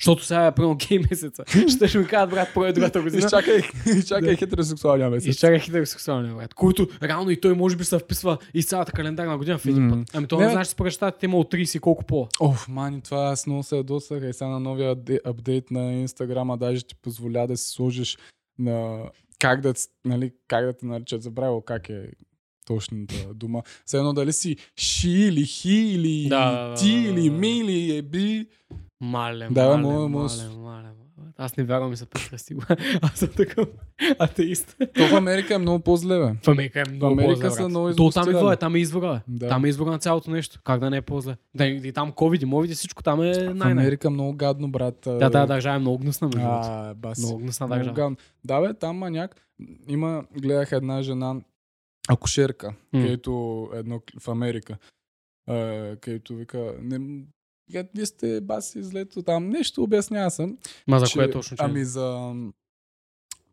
Защото сега е примерно гей месеца. Ще [LAUGHS] ще ми кажат, брат, пое другата година. Изчакай, [LAUGHS] изчакай Да. хетеросексуалния месец. Изчакай хетеросексуалния брат, който реално и той може би се вписва из цялата календарна година в един М. път. Ами то Не, знаеш, според щатите има от 30 и колко по. Оф, мани, това аз много се ядосах. И сега на новия апде- апдейт на Инстаграма даже ти позволя да си сложиш на как да, нали, как да те наричат. Забравил как е точната дума. Все едно дали си ши или хи или Да, да, да, ти да, да, или ми или еби. Мале, Да, мале, мале, мале, мале. Аз не вярвам и се пристрасти. Аз съм такъв атеист. То в Америка е много по-зле. В Америка е много Америка по-зле, са много То там изгостирани. е, там е извора, бе. Да. Там е извора на цялото нещо. Как да не е по-зле? Да, и, и там COVID, мовиди, всичко там е В най-най. Америка много гадно, брат. Да, да, държава е много гнусна, между. А. Много гнусна държава. гадно. Да, бе, там маняк. Има, гледах една жена, акушерка, М. където едно в Америка, е, където вика, не, вика, вие сте баси злето там, нещо обяснява съм. Ма за че, кое точно? Че... Ами за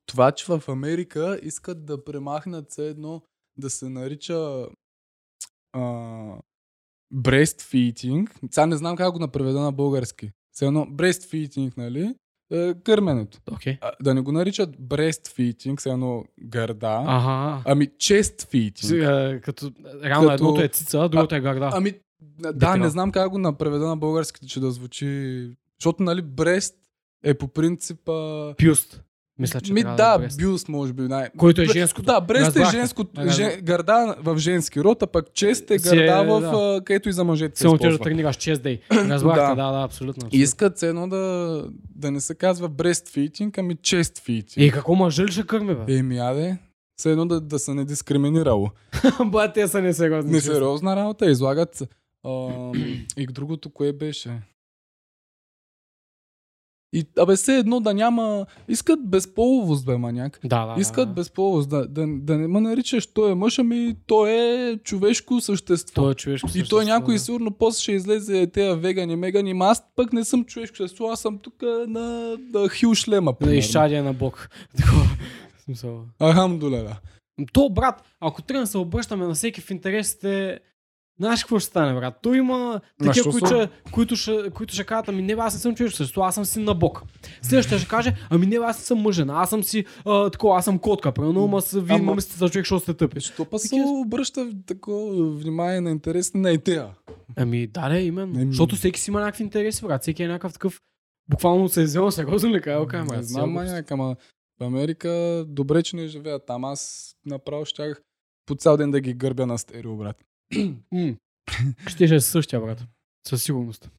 това, че в Америка искат да премахнат все едно да се нарича а, breastfeeding. Сега не знам как го напреведа на български. Все едно breastfeeding, нали? Е, кърменето. Окей. А, да не го наричат breastfeeding, все едно гърда, Ага. ами chest feeding. Сега, Като, реално Като- едното е цица, другото е гърда. Ами, да, Литерално. не знам как го напреведа на български, че да звучи... Защото, нали, breast е по принцип... А... Пюст. Мисля, че Ми, да, е брест. бюст, може би. Най... Който е женското. Да, брест е женско, жен, гърда в женски род, а пък чест е Си гърда е, в, да. където и за мъжете Само ти да тренираш chest day. Разбрахте, Да. да, да, абсолютно. абсолютно. Искат едно да, да не се казва breastfeeding, ами chest feeding. И какво мъжа ли ще кърми, бе? Еми, аде, все едно да, да се не дискриминирало. [LAUGHS] Ба, те са несериозни. Несериозна работа, излагат. А, [CLEARS THROAT] и другото, кое беше? И, абе, все едно да няма... Искат безполовост, бе, маняк. Да, да. Искат да. безполовост. Да, да, да не ме наричаш, той е мъж, ами той е човешко същество. Той е човешко и същество, той някой да. сигурно после ще излезе тея вегани, мегани, ма аз пък не съм човешко същество, аз съм тук на, на хил шлема. На примерно. на Бог. [LAUGHS] Такова. В смисъл. Ахамдулела. То, брат, ако трябва да се обръщаме на всеки в интересите, знаеш какво ще стане, брат? То има такива, които, са? ще, които, ще, които ще кажат, ами не, аз не съм човешко същество, аз съм син на Бог. Следващия ще каже, ами не, аз не съм мъжен, аз съм си а, такова, аз съм котка, примерно, ама с вие Ама- сте за човек, защото сте тъпи. Що па се обръща такова внимание на интерес на идея? Ами, да, да, именно. Еми. Защото всеки си има някакви интереси, брат. Всеки е някакъв такъв. Буквално се е взел сериозно ли кай, окей, Не знам, маняк, ама в Америка добре, че не живеят там. Аз направо щях по цял ден да ги гърбя на стерео, брат. М. Ще ще е същия, брат. Със сигурност.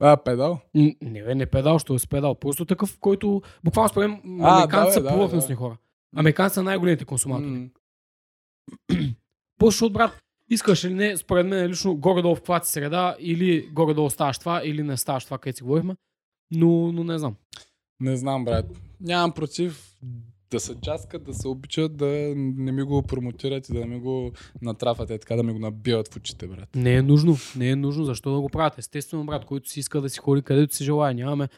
А, педал? М, Не, бе, не педал, що е с педал. Просто такъв, който буквално според мен, А, американци да, са бе, да, повърхностни хора. Американци са най-големите консуматори. М. [CLEARS THROAT] Брат, искаш или не, според мен лично горе-долу в каква си среда, или горе-долу ставаш това, или не ставаш това, където си говорихме. Но, но не знам. Не знам, брат. Нямам против да се часкат, да се обичат, да не ми го промотират и да не ми го натрафат, е така да ми го набиват в очите, брат. Не е нужно. Не е нужно. Защо да го правят? Естествено, брат, който си иска да си ходи където си желая. Нямаме,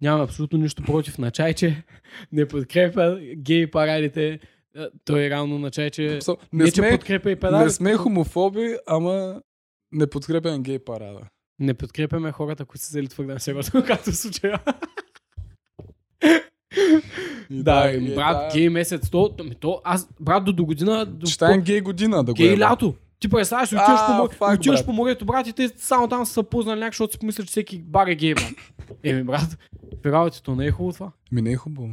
нямаме абсолютно нищо против на чайче. [LAUGHS] Не подкрепя гей парадите. Той е реално на чайче. Не, не, че сме, подкрепя и педали. не сме хомофоби, ама не подкрепям гей парада. Не подкрепяме хората, които са взели твърде на сериозно, [LAUGHS] както случая. И да, и е брат, тая- гей месец. То, то, аз, брат, до, до година... До, Читаем гей година да го гей е. лято. Ти представяш, отиваш, А, по, отиваш брат. по морето, брат, и те само там са се познали някак, защото си помислят, че всеки бар е гей, брат. Еми, брат, в работето не е хубаво това. Ми не е хубаво.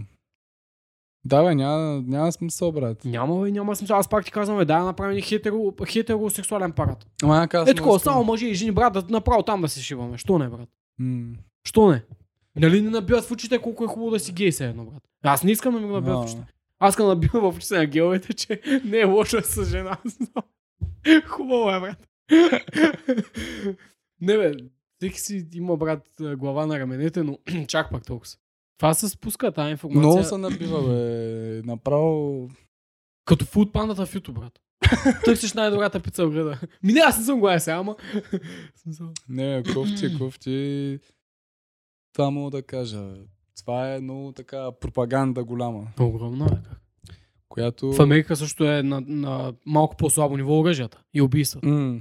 Да, бе, няма, няма смисъл, брат. Няма, бе, няма смисъл. Аз пак ти казвам, бе, да направим хетеро, хетеросексуален парад. Ама аз Е, такова, само мъже и жени, брат, да направо там да се шиваме. Що не, брат? М. Що не? Нали не набиват в очите колко е хубаво да си гей се едно, брат? Аз не искам да ми го набиват в А. очите. Аз искам да набивам в очите на геовете, че не е лошо да са жена. Хубаво е, брат. не, бе, всеки си има, брат, глава на раменете, но [CLEARS THROAT] чак пак толкова. Това се спуска тази информация. Много се набива, бе. Направо... Като фуд пандата в YouTube, брат. [LAUGHS] Търсиш най-добрата пица в града. Ми не, аз не съм го сега, ама. Не, кофти, кофти. Това мога да кажа. Това е много така пропаганда голяма, Огромна, как. която... В Америка също е на, на малко по-слабо ниво оръжията и убийства. М.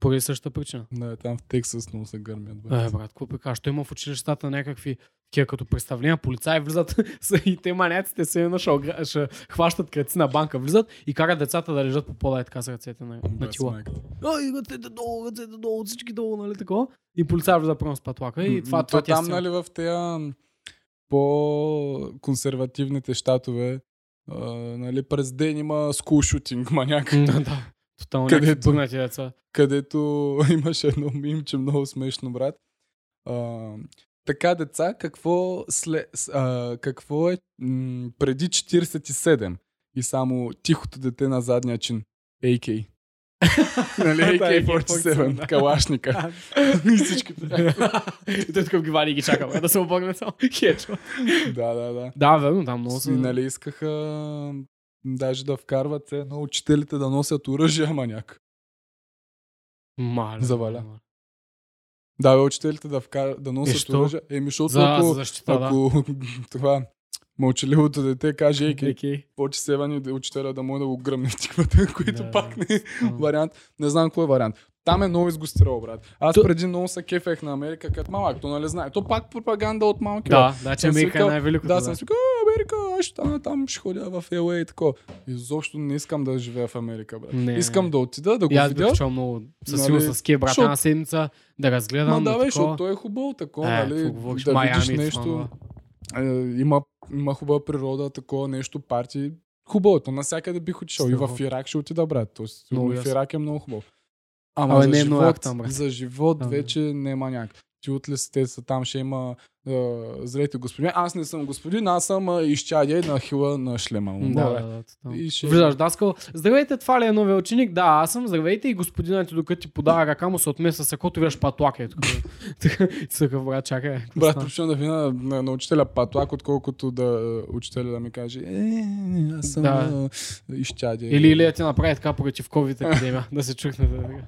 Поради същата причина. Да, там в Тексас много се гърмят. Брат. Е, брат, какво прикаш? Той има в училищата някакви такива като представления, полицаи влизат [LAUGHS] и те маняците се едно ще, ще хващат кръци на банка, влизат и карат децата да лежат по пода и така с ръцете на, на тила. Ай, ръцете долу, ръцете долу, всички долу, нали такова? И полицай влиза прямо с патлака и това, то това е там, нали, в тези по-консервативните щатове, нали, през ден има скул шутинг, маняк, М, да. Тотално Където- деца. където [LAUGHS] имаше едно мимче много смешно, брат. А, така, деца, какво, след, а, какво е м- преди 47 и само тихото дете на задния чин? AK. [LAUGHS] нали, Да, AK-47, да. калашника. [LAUGHS] и всички. [LAUGHS] И той тук ги вади и ги чака, да се обогне само. Хечо. да, да, да. Да, верно, там много са... нали искаха даже да вкарват едно учителите да носят оръжие, маняк. Мале. Заваля. Да, бе, учителите да, вкар... да носят що? оръжие. Еми, защото За, ако, защита, да. ако [LAUGHS] това мълчаливото дете каже, ей, Окей. почи севани да учителя да може да го гръмне [LAUGHS] в тиквата, което Да, пак не е да. вариант. Не знам кой е вариант. Там е много изгостирал, брат. Аз То- преди много се кефех на Америка, като малък, то нали знае. То пак пропаганда от малки. Да, да, Съм Америка е свикал- най-великото. Да, съм си казал, «А, Америка, аз ще стана там, ще ходя в LA и тако. Изобщо не искам да живея в Америка, брат. Не, искам не. да отида, да го И аз бих видя. чул много със Нали, сигурност с кия брат защото- една седмица да разгледам. Ма да, бе, защото той е хубаво, такова, Е, нали, говориш, да Майами видиш нещо. Е, има, има хубава природа, такова нещо, парти. Хубаво, е, навсякъде бих отишъл. И в. Ирак ще отида, брат. Тоест, в. Ирак е много хубаво. Ама Абе, за, не е живот, там, за живот Да, да. вече няма някак. Ти отли си, те са там, ще има е, зрете господин. Аз не съм господин, аз съм а, изчадие на хила на шлема. му. Да, да, да. И ще- Виждаш, Даскал, здравейте, това ли е новия ученик? Да, аз съм, здравейте и господинът ти, докато ти подава ръка му се отмества с каквото виждаш патлака. Е, такъв брат, чакай. Брат, предпочитам да вина на, на учителя патлак, отколкото да е, учителя да ми каже, е, аз съм Да. да. изчадие. Или, или да ти направи така против COVID епидемия, [LAUGHS] да се чукне. Да, така.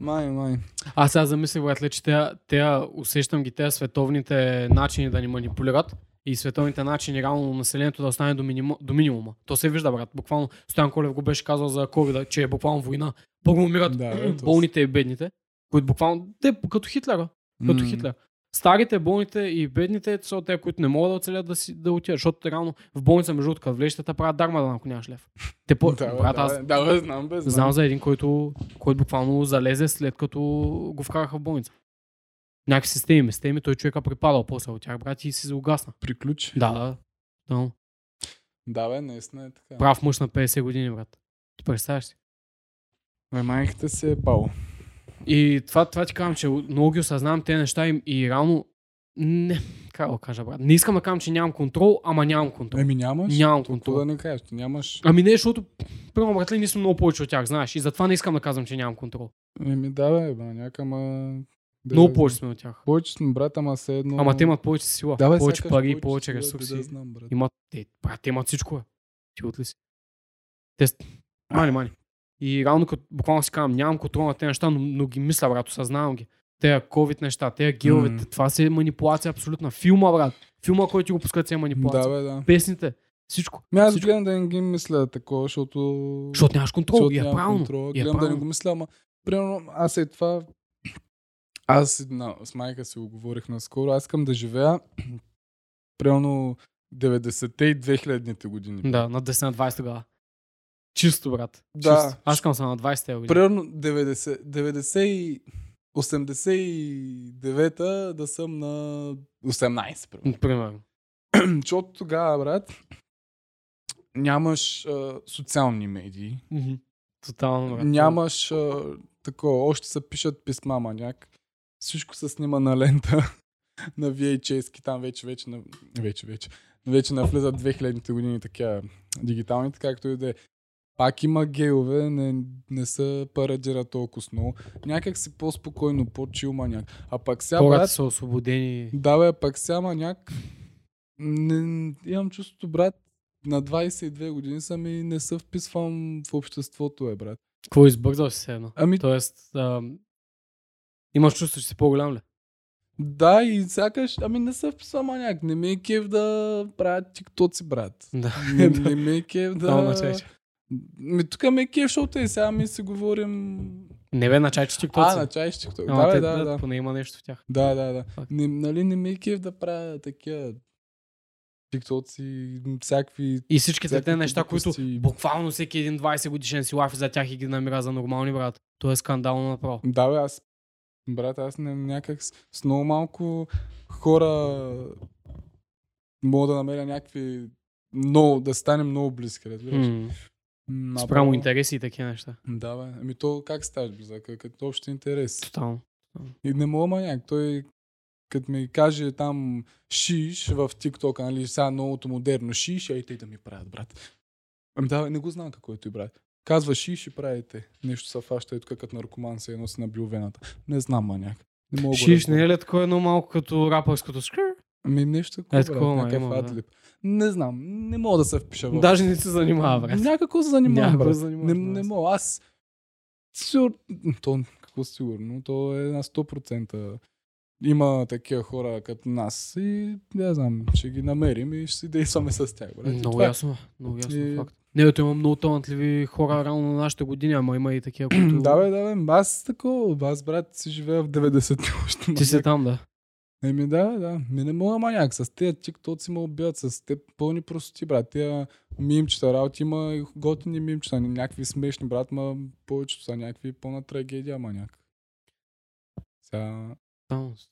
Май, май. Аз сега замислих, братле, че те, те усещам ги тези световните начини да ни манипулират и световните начини реално населението да остане до, миниму, до минимума. То се вижда, брат. Буквално Стоян Колев го беше казал за COVID, че е буквално война. Първо умират Да, болните и бедните, които буквално, те като Хитлера, като М. Хитлер. Старите, болните и бедните са те, които не могат да оцелят да, си, да отидат, защото реално в болница, между другото, влезеш, те правят дарма да ако нямаш лев. Те по... [LAUGHS] Да, брат, да, аз да, бе, знам, бе, знам. Знам за един, който, който буквално залезе след като го вкараха в болница. Някакви системи, системи, той човека припадал после от тях, брат, и си угасна. Приключи. Да, да. да. Да, бе, наистина е така. Прав мъж на 50 години, брат. Ти представяш си? Бе, майката се е бал. И това, това ти казвам, че много ги осъзнавам тези неща и, и реално не, как да го кажа, брат. Не искам да кажам, че нямам контрол, ама нямам контрол. Еми нямаш. Нямам контрол. да не кажеш? Ти нямаш. Ами не, защото, примерно, братле, ние сме много повече от тях, знаеш. И затова не искам да казвам, че нямам контрол. Еми да, бе, бе, някама... Да, Много повече сме от тях. Повече сме, брат, ама се едно... Ама те имат повече сила, да, бе, повече пари, повече сила, ресурси. Да, знам, брат. Имат, те, брат, те имат всичко, бе. Ти от ли си? Те, с- мани, мани. И реално, като буквално си казвам, нямам контрол на тези неща, но, но ги мисля, брат, осъзнавам ги. Те COVID неща, те геловете, М. това си е манипулация абсолютна. Филма, брат. Филма, който ти го пускат, си е манипулация. Да, бе, да. Песните, всичко. Ми аз всичко. гледам да не ги мисля такова, защото... Защото нямаш контрол. защото И е правилно. контрол. Е Гледам да не го мисля, ама... Примерно, аз е това... Аз на, с майка си го говорих наскоро. Аз искам да живея примерно 90-те и 2000-те години. Да, на 10 на 20 тогава. Чисто, брат. Да. Чисто. Аз искам съм на 20 години. Примерно 90, 90 и 89-та да съм на 18, примерно. Примерно. [CLEARS THROAT] Защото тогава, брат, нямаш а, социални медии. Тотално, брат. нямаш а, такова, още се пишат писма, маняк. Всичко се снима на лента, [LAUGHS] на VHS-ки, там вече, вече, на, вече, вече, вече навлизат 2000-те години такива дигиталните, както и да е. Пак има гейове, не, не са парадира толкова много. Някак си по-спокойно, по-чил маняк. А пак сега, Хората брат, са освободени. да бе, пак сега маняк, не, имам чувството, брат, на 22 години съм и не се вписвам в обществото, е, брат. Какво избързал си се едно? Ами, Тоест, а, имаш чувство, че си по-голям ли? да, и сякаш, ами не се вписвам маняк. Не ми е кев да правя тиктоци, брат. Да. Не, не ми е кев [LAUGHS] да... чайче. Ми, тук ме кев, защото и сега ми си говорим Не бе, на чайче А, тиктоци. на чай ще TikTok. Да, те, да, да. Поне има нещо в тях. Да, да, да. Не, нали не ми е кеф да правя такива тиктоци, всякакви... И всичките те неща, които буквално всеки един 20 годишен си лафи за тях и ги намира за нормални, брат. То е скандално направо. Да, бе, аз... Брат, аз не, някак с, с много малко хора мога да намеря някакви... Много, да станем много близки, разбираш. М, А Спрямо интереси и такива неща. Да, бе. Ами то как ставаш близък? Като общ интерес. Тотално. И не мога маняк. Той като ми каже там шиш в TikTok, нали, сега новото модерно шиш, ей те да ми правят, брат. Ами да, бе, не го знам какво е той, брат. Казва шиш и правите. Нещо са фаща и тук като наркоман се носи на вената. Не знам маняк. Не мога Шиш, не е ли такова едно малко като рапърското скър? Ами нещо такова, Е, такова, някакъв има, да. адлип. Не знам, не мога да се впиша в... Даже не се занимава, брат. Някакво се занимавам, Някакво брат. Не, не мога. Аз сигур... То, какво сигурно? То е на 100%. Има такива хора като нас и не знам, ще ги намерим и ще си действаме с тях. Брат. Много това е. ясно, много ясно И- факт. Не, ето има много талантливи хора рано на нашите години, ама има и такива, които... [CLEARS THROAT] Да, бе, да, бе. Аз такова. Аз, брат, си живея в 90-ти още. Ти си там, да. Еми да, да. Ми не мога маняк. С тези тиктоци ме убиват. С те пълни простоти, брат. Тия мимчета, работи има готини мимчета. Някакви смешни, брат, ма повечето са някакви пълна трагедия, маняк. Сега...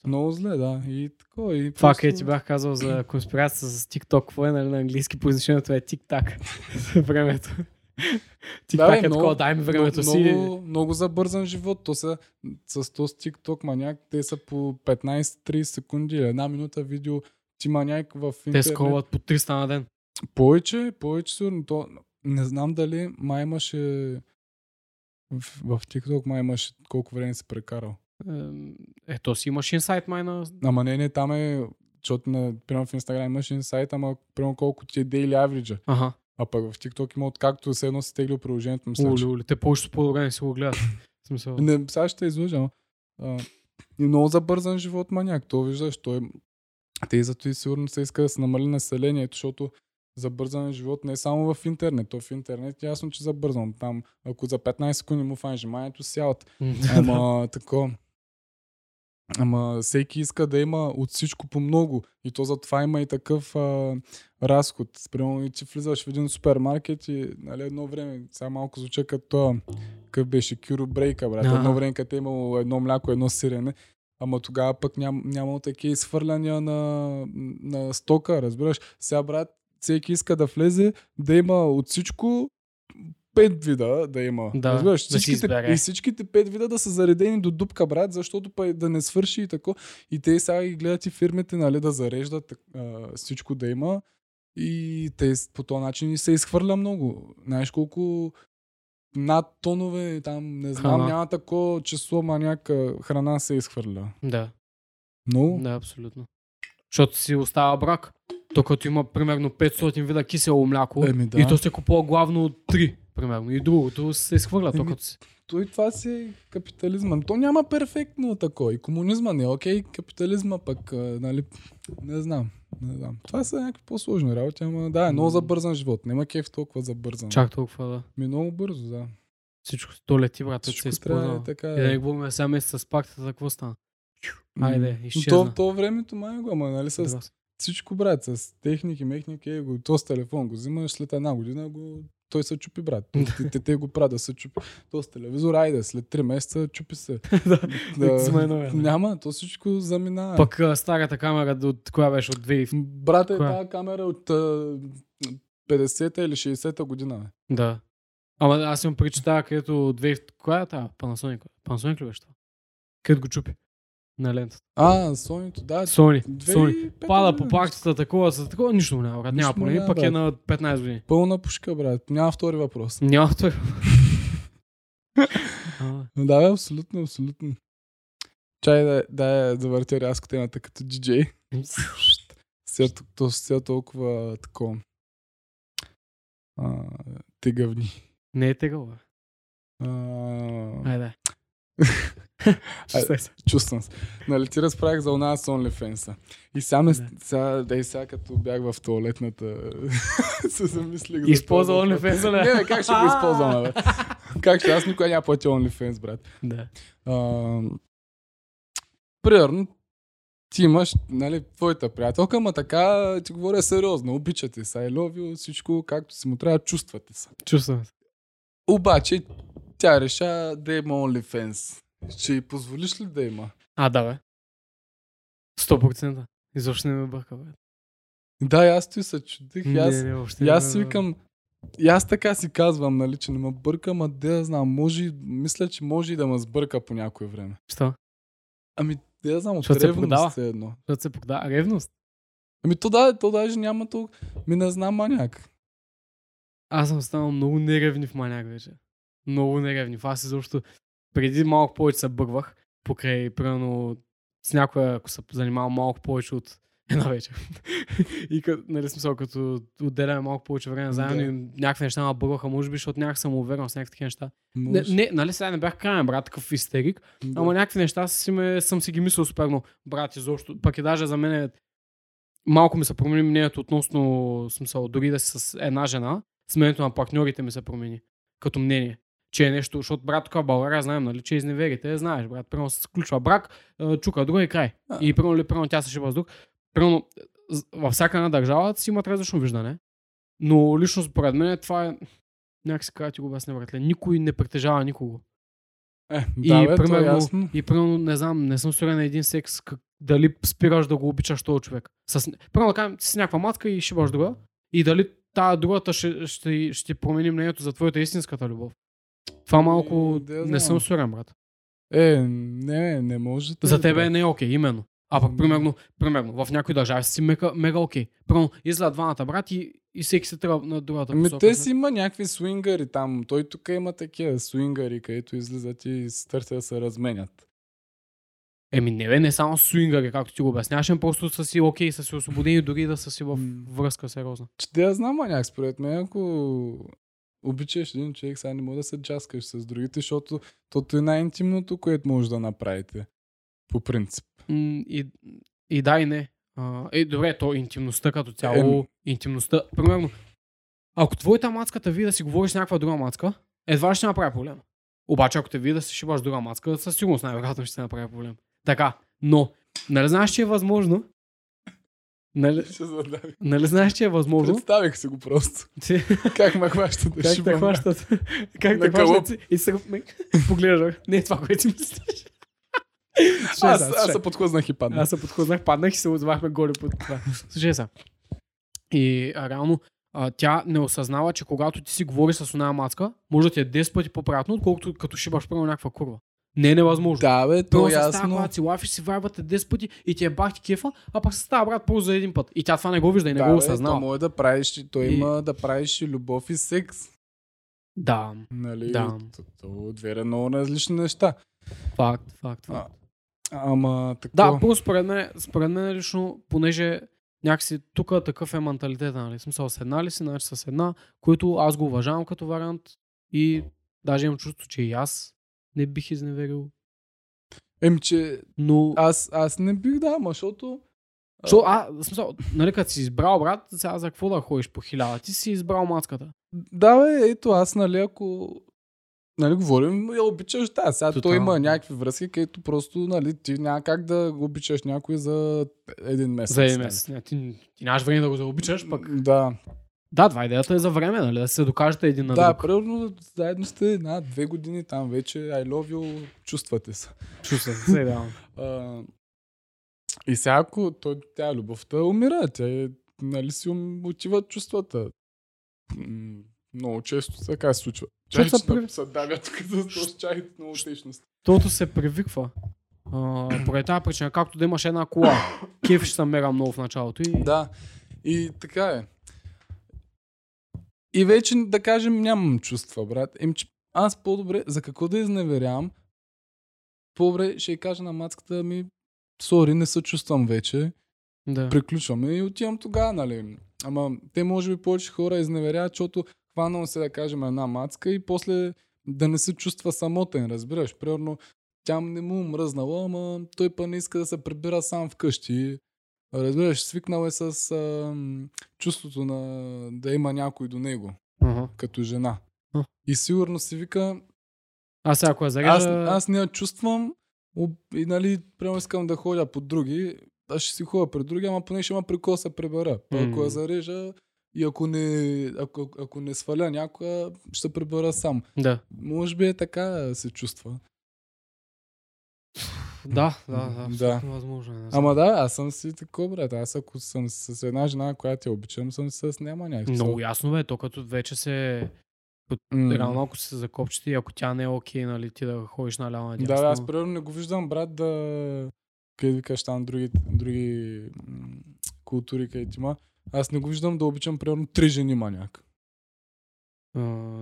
Много зле, да. И такова. И Това, просто- ти бях казал за конспирацията с TikTok, какво е нали, на английски произношението е тик-так. [LAUGHS] времето. [LAUGHS] Тик-так е много- такова, дай ми времето много, си. Много, много забързан живот. То са, с този TikTok маняк, те са по 15-30 секунди, една минута видео. Ти маняк в Те интернет. скроват по 300 на ден. Повече, повече сигурно. То, не знам дали май имаше в, в TikTok май имаше колко време си прекарал. Ем, Е, то си имаш инсайт май на... Ама не, не, там е, защото на, примерно в Instagram имаш инсайт, ама примерно колко ти е daily average. Ага. А пък в TikTok има откакто се едно си теглил приложението, мисля, че- ули. Те повечето по-добре не си го гледат. [LAUGHS] Смисъл. Не, сега ще излъжа. а, И много забързан живот маняк. То виждаш, той те и зато и сигурно се иска да се намали населението, защото забързан живот не е само в интернет. То в интернет е ясно, че забързан. Там, ако за 15 секунди му фанеш вниманието, сядат. Ама [LAUGHS] тако. Ама всеки иска да има от всичко по много. И то затова има и такъв а, разход. И ти влизаш в един супермаркет и нали, едно време, сега малко звуча като какъв беше Кюро Брейка, брат. Едно време, като е имало едно мляко, едно сирене. Ама тогава пък ням, нямало такива изхвърляния на, на стока, разбираш. Сега, брат, всеки иска да влезе, да има от всичко пет вида да има. Да, разбираш, да си всичките, избере. и всичките пет вида да са заредени до дупка, брат, защото па да не свърши и тако. И те сега ги гледат и фирмите, нали, да зареждат а, всичко да има. И те по този начин се изхвърля много. Знаеш колко над тонове, там не знам, Храна. няма такова число, ма някаква храна се изхвърля. Да, Много? да, абсолютно. Защото си остава брак. То като има примерно 500 вида кисело мляко Еми, да. и то се купува главно от 3, примерно. И другото се изхвърля. То Еми, като си... Той това си е капитализма. То няма перфектно такова. И комунизма не е окей, капитализма пък, нали, не знам. Не знам. Това са някакви по-сложни работи, ама да, е много забързан живот. Няма кеф толкова забързан. Чак толкова, да. Ми много бързо, да. Всичко то лети, брат, се използва. е така. И да не говорим сега с пактата, какво стана? Айде, изчезна. То, то времето май го, ама нали с всичко, брат, с техники, мехники, е го, то с телефон го взимаш след една година, го, той се чупи, брат. [LAUGHS] Те, те, те го правят да се чупи. То с телевизор, айде, след 3 месеца чупи се. [LAUGHS] Да, [LAUGHS] Да, няма, то всичко заминава. Пък а, старата камера, от коя беше? От 2000? Брат е тази камера от а, 50-та или 60-та година. Да. Ама аз имам причета, където 2000... Коя е тази? Panasonic. Panasonic ли беше това? Където го чупи? На лентата. А, Сонито, да. Sony. 2005 Sony. Пада по пактата, такова, за такова, нищо му няма, брат. Няма няма, пък е на 15 години. Пълна пушка, брат. Няма втори въпрос. Няма той. А, [LAUGHS] Да, бе, абсолютно, абсолютно. Чай да, да завъртя рязко темата като диджей. Сега, то, сега толкова тако а, тегавни. Не е тегъл, бе. А, Айде. [LAUGHS] [LAUGHS] Чувствам се. Нали ти разправих за она с OnlyFans. И сега, ме, Да. сега, да и сега като бях в туалетната, [LAUGHS] се замислих. за Използва въпрос. OnlyFans? Не, бе, как ще го използвам, бе? [LAUGHS] как ще аз никога няма платя OnlyFans, брат. Да. А, примерно, ти имаш, нали, твоята приятелка, ма така ти говоря сериозно, обичате се, I love you, всичко както си му трябва, чувствате се. Чувствам се. Обаче, тя реша да има OnlyFans. Ще й позволиш ли да има? А, да, бе. 100%. Изобщо не ме бърка, бе. Да, и аз ти се чудих. и Аз, не, не, въобще и аз си викам, и аз така си казвам, нали, че не ме бърка, ма де да знам, може, и- мисля, че може и да ме сбърка по някое време. Що? Ами, де да знам, от Защото продава. ревност е едно. Защото се покда. Ревност? Ами то да, то даже няма то, ми не знам маняк. Аз съм станал много неревнив маняк вече. Много неревнив. Аз изобщо преди малко повече се бъгвах, покрай, примерно, с някоя, ако се занимавам малко повече от [LAUGHS] една вечер. и като, нали смисъл, като отделяме малко повече време заедно Да. и някакви неща ме бъгваха, може би, защото някак съм уверен с някакви такива неща. Не, не, нали сега не бях крайен брат, такъв истерик, Да. Ама някакви неща си ме, съм си ги мислил супер много. Брат, изобщо. Пък и даже за мен е- малко ми се промени мнението относно смисъл, дори да си с една жена, сменето на партньорите ми се промени. Като мнение. Че е нещо, защото брат тук в България знаем, нали, че изневерите, знаеш, брат, примерно се сключва брак, чука друга и край. А. И примерно, примерно тя се шиба с друг. Примерно, във всяка една държава си имат различно виждане. Но лично според мен това е някакси как ти го обясня, братле. Никой не притежава никого. Е, И, да, бе, е примерно, ясно. и примерно, не знам, не съм сигурен на един секс, как, дали спираш да го обичаш този човек. С, примерно, да кажем, си някаква матка и шибаш друга. И дали тази другата ще, ще, ще промени мнението за твоята истинската любов. Това малко Е, не съм сигурен, брат. Е, не, не може. За е, тебе не е окей, именно. А пък, примерно, примерно, в някои държави си мега, мега окей. Примерно, излизат двамата брат и, и всеки се тръгва на другата Ами посока. те си има някакви свингъри там. Той тук има такива свингъри, където излизат и се търсят да се разменят. Еми, не бе, не само свингъри, както ти го обясняваш, ами просто са си окей, са си освободени, дори да са си в връзка сериозна. Че да я знам, маняк, според мен, ако обичаш един човек, сега не мога да се джаскаш с другите, защото тото е най-интимното, което може да направите. По принцип. И, и да, и не. А, е, добре, то интимността като цяло, Ем. интимността. Примерно, ако твоята мацка те види да си говориш с някаква друга мацка, едва ще направи проблем. Обаче, ако те види да си шибаш друга мацка, със сигурност най-вероятно ще се направи проблем. Така, но, нали знаеш, че е възможно? Нали, нали знаеш, че е възможно? Представих си го просто. Как ме хващат да как те хващат? как те хващат и се поглеждах. Не е това, което си мислиш. Аз, аз, сега, се подхлъзнах и паднах. Аз се подхлъзнах, паднах и се отзвахме голи под това. Слушай сега. И а, реално а, тя не осъзнава, че когато ти си говориш с оная мацка, може да ти е 10 пъти по-приятно, отколкото като шибаш първо някаква курва. Не е невъзможно. Да, бе, то Първо е ясно. когато си лафиш, си вайбате 10 пъти и ти е бах ти кефа, а пък с тази брат просто за един път. И тя това не го вижда и не да, го осъзнава. Може да правиш, и- то И- има да правиш и любов и секс. Да, Нали? Да. То, две много различни неща. факт, факт, факт. А, ама така. Да, първо според мен, според мен лично, понеже някакси тук такъв е менталитета, нали? Смисъл, с една ли си, значи с една, който аз го уважавам като вариант и даже имам чувство, че и аз не бих изневерил. Еми, че Но, аз, аз не бих да, ама защото... Що, а, в смисъл, нали, като си избрал брат, сега за какво да ходиш по хиляда? Ти си избрал мацката. Да, бе, ето аз, нали, ако... Нали, говорим, я обичаш, да, сега той Тотално. има някакви връзки, където просто, нали, ти няма как да го обичаш някой за един месец. За един нали. месец. Не, ти, ти нямаш време да го заобичаш, пък. Да, Да, това идеята е за време, нали? Да се докажете един на да, друг. примерно заедно сте една, две години там вече, I love you, чувствате се. Чувствам се, да. [LAUGHS] А, и сега, ако той, тя любовта умира, тя е, нали си отиват чувствата. Много често така се случва. Чай, че при- се давят [LAUGHS] тук за чай, много течност. Тото се привиква. Поради тази причина, както да имаш една кола, [COUGHS] кеф ще се много в началото. И... Да, и така е. И вече, да кажем, нямам чувства, брат. Ем, че аз по-добре, за какво да изневерявам, по-добре ще й кажа на мацката ми, сори, не се чувствам вече, да. приключваме и отивам тогава, нали. Ама те може би повече хора изневеряват, защото хванало се да кажем една мацка и после да не се чувства самотен, разбираш. Примерно, тя не му мръзнала, ама той па не иска да се прибира сам вкъщи. Разбираш, свикнал е с а, чувството на да има някой до него, Ага. като жена. А. И сигурно си вика, Аз сега ако я Аз, зарежа... аз не я чувствам и нали, прямо искам да ходя по други. Аз ще си ходя при други, ама поне ще има при кого се прибера. Па Ако я зарежа и ако не, ако, ако не сваля някоя, ще се прибера сам. Да. Може би е така се чувства. Да, да, да, абсолютно Да. възможно. е, не. Ама да, аз съм си такова, брат. Аз ако съм с една жена, която я обичам, съм с няма някакви. Много ясно бе, то като вече се... М. Реално ако се закопчите и ако тя не е окей, нали, ти да ходиш наляво надясно. Да, бе, аз примерно не го виждам, брат, да... Къде викаш там други, други култури, където има. Аз не го виждам да обичам примерно три жени маняк.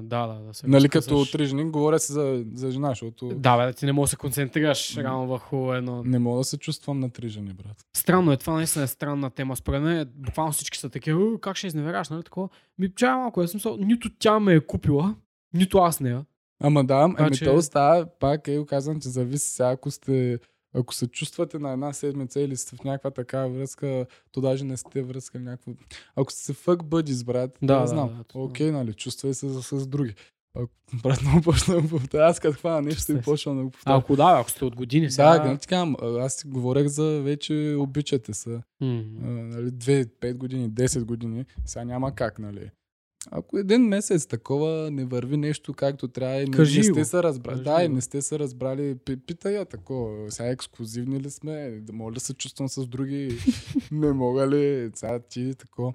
Да, да, да се Нали като три жени, говоря си за, за жена, защото Да, бе, ти не можеш да се концентрираш М. реално върху едно... не мога да се чувствам на три жени, брат. Странно е, това наистина е странна тема. Според мен, буквално всички са такива, «Е, как ще изневераш, нали такова? Ми, чай малко, е смисъл, нито тя ме е купила, нито аз нея. Ама да, ами Значи- то става, пак е, казвам, че зависи сега, ако сте ако се чувствате на една седмица или сте в някаква такава връзка, то даже не сте връзка някакво. Ако сте fuck buddies, брат, Да, да, да, знам. да. Окей, нали, чувствай се с, с други. Ако, [LAUGHS] брат, много почна да повтаря. Аз като хвана нещо и почвам да го А, повтаря. ако да, ако сте от години сега... Да, да, ти казвам, аз си говорех за вече обичате се. М. А, нали, 2, 5 години, 10 години, сега няма как, нали. Ако един месец такова не върви нещо както трябва и не, Кажи не сте се разбрали, да, и не сте се разбрали, пи- питай я такова, сега ексклюзивни ли сме, да мога ли се чувствам с други, [LAUGHS] не мога ли, сега ти такова.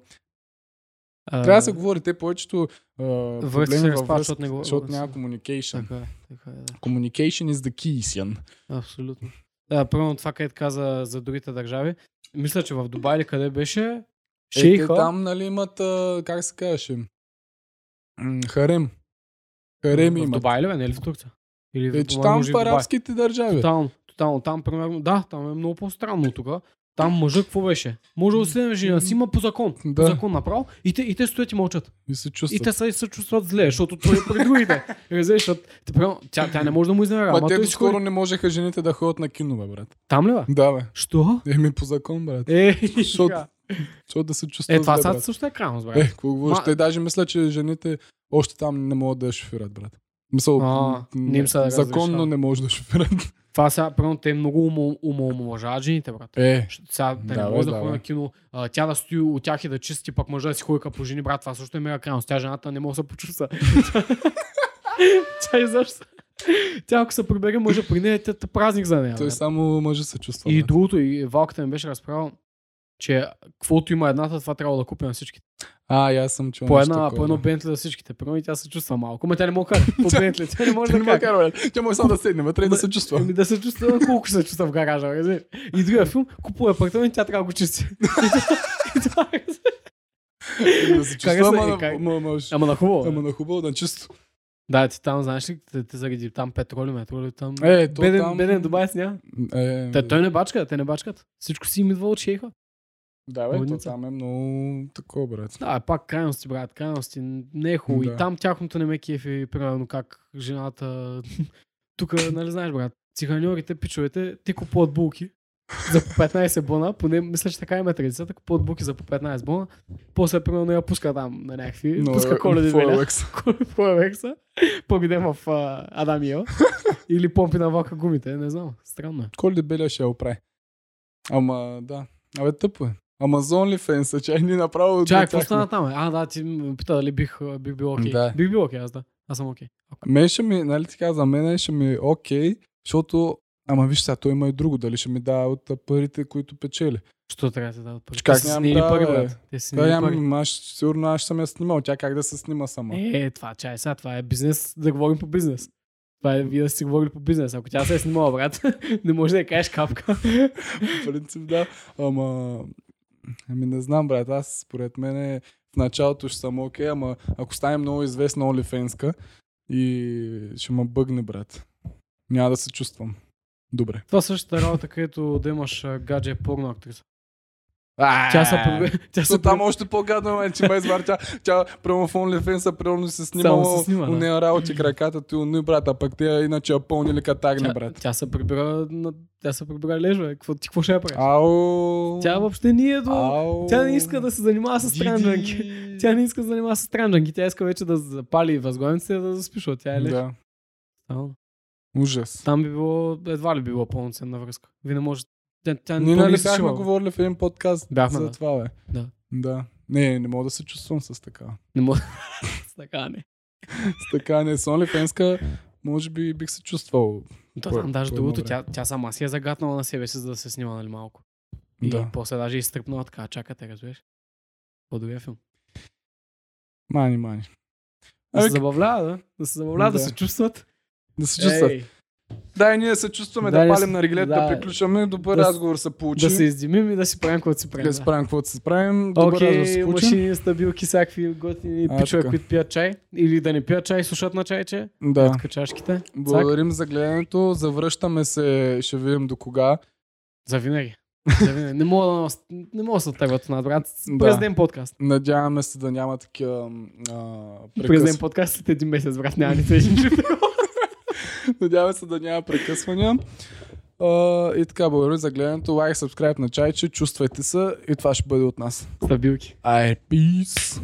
А, Трябва да се говори, те повечето а, се проблеми във връзка, защото защото няма communication. Така е, така е, да. Communication is the key, Сян. Абсолютно. Да, първо това, където каза за другите държави. Мисля, че в Дубай или къде беше, Е, шейха, там, нали, имат, а, как се казваше, М, харем. Хареми в имат. Дубай ли бе, не е ли в Турция? Или Е, че там и в арабските държави. Тотално, тотално. Там, примерно, да, там е много по-странно тук. Там мъжът какво беше? Може да се жена си, има по закон. По Да. закон направо. И те, и те стоят и мълчат. И се И чувстват. те се, се чувстват зле, защото той е при другите. Разбираш, тя, тя не може да му изневерява. Ма ама те скоро ходи- не можеха жените да ходят на кино, бе, брат. Там ли бе? Да, бе. Що? Еми по закон, брат. Е, [LAUGHS] Защото. Защото да се чувстват е това сега брат. също е крайност, брат. Е, какво говориш? Ма- Те даже мисля, че жените още там не могат да шофират, брат. Мисъл, А, не им да законно не може да шофират. Това сега, примерно, те много умо- умоомалважават жените, брат. Е, Сега да, не може да, да, ходи на кино, а, тя да стои от тях и да чисти, пък мъжа да си ходи по жени, брат, това също е мега крайност. Тя жената не може да се почувства. [LAUGHS] тя изобщо. Тя ако се прибере мъжа при нея, тя празник за нея. той брат. само мъжа се чувства. И другото, и Валката ми беше разправил, че каквото има едната, това трябва да купи на всичките. А, и аз съм чул По, една, по едно. Бентли за всичките. Първо и тя се чувства малко. Ма тя не как. По Бентли. Тя не може да как. [LAUGHS] кара. Тя може само да седне, вътре и да се чувства. Еми да се чувства, колко се чувства в гаража. разбираш. И другия филм, купува апартамент, тя трябва да го чисти. [LAUGHS] Е. Да се чувства, е, ама е, на- хубаво. ама на хубаво, на чисто. Да, ти там, знаеш ли, те, те заради там петроли, метроли, там... Е, то беден, там- беден Дубайс няма. Е, Те, той не бачка, те не бачкат. Всичко си им идва от шейха. Да, бе, то Лудница. там е много такова, брат. Да, е пак крайности, брат, крайности. Не е хубаво. Да. И там тяхното не ме кефи, примерно как жената... [LAUGHS] Тук, нали знаеш, брат, циганьорите, пичовете, те купуват булки за по 15 бона, поне мисля, че така има традицията, купуват булки за по 15 бона, после примерно я пуска там на някакви, Но, пуска коледи е, беля, Forex. по Евекса, победем в а, Адам Ева, [LAUGHS] или помпи на вака гумите, не знам, странно е. Коли беля ще я оправи. Ама, да. Абе, тъпо е. Ама за OnlyFans, чай ни направо... Чай, до какво стана там? е? А, да, ти ме пита дали бих, бих бил окей. Да. Бих бил окей, аз да. Аз съм окей. Мен ще ми, нали ти каза, за мен ще ми е окей, защото Ама виж сега, той има и друго. Дали ще ми дава от парите, които печели. Що трябва се дадат пари? Как нямам да, пари, бе? Те си Да, пари. аз сигурно аз съм я снимал. Тя как да се снима сама? Е, това чай сега, това е бизнес, да говорим по бизнес. Това е вие да си говорили по бизнес. Ако тя се е снимала, брат, [LAUGHS] не може да я кажеш капка. В принцип, да. Ама... Ами не знам, брат. Аз, според мен, в началото ще съм окей, ама ако стане много известна OnlyFans-ка и ще ме бъгне, брат. Няма да се чувствам. Добре. Това същата работа, където да имаш гадже порно актриса. А, Тя прибе- тя се там още по-гадно е, че ме извар. Тя, тя прямо в OnlyFans примерно се снимала се снима, у нея работи краката ти, ну брат, а пък те иначе я пълнили катагне, тя, брат. тя се прибира, на... тя се прибира лежва. Какво, ти какво ще я правиш? Ау. Тя въобще не е до... Ау. Тя не иска да се занимава с странджанки. Диди. Тя не иска да се занимава с странджанки. Тя иска вече да запали възглавниците и да заспи, защото тя е леж. Да. Стално. Ужас. Там би било, едва ли би било пълноценна връзка. Вие не може. Тя, тя, Ние нали бяхме шива. говорили в един подкаст Бяхме, за да. това, бе. Да. Да. Не, не мога да се чувствам с така. Не може. [LAUGHS] така не. С така не. С OnlyFans може би бих се чувствал. Да, там даже другото, тя, тя сама си е загатнала на себе си, за да се снима нали малко. И Да. после даже и стръпнала така, чакате, разбираш. По-добрия филм. Мани, мани. Да се забавлява, да? Да се забавлява, да, Да. се чувстват. да се чувстват. Ей, Да, и ние се чувстваме Да, да, палим на регилет, да, да. приключваме. Добър Да разговор се получи. да се издимим и да си правим каквото си правим. да се правим каквото се правим. Добър разговор се получи. машини, стабилки, всякакви готини пичове, които пият чай. Или да не пият чай, слушат на чайче. Да. Тук чашките. Благодарим за гледането. Завръщаме се. Ще видим до кога. За винаги. Не мога да, не мога да се оттегват на брат. През ден подкаст. Надяваме се да няма такива а, През прекъс... ден подкаст след един месец, брат, няма нито един жив. [LAUGHS] Надяваме се да няма прекъсвания. А, и така, благодаря за гледането. Лайк, subscribe на чайче. Чувствайте се и това ще бъде от нас. Стабилки. Ай, peace!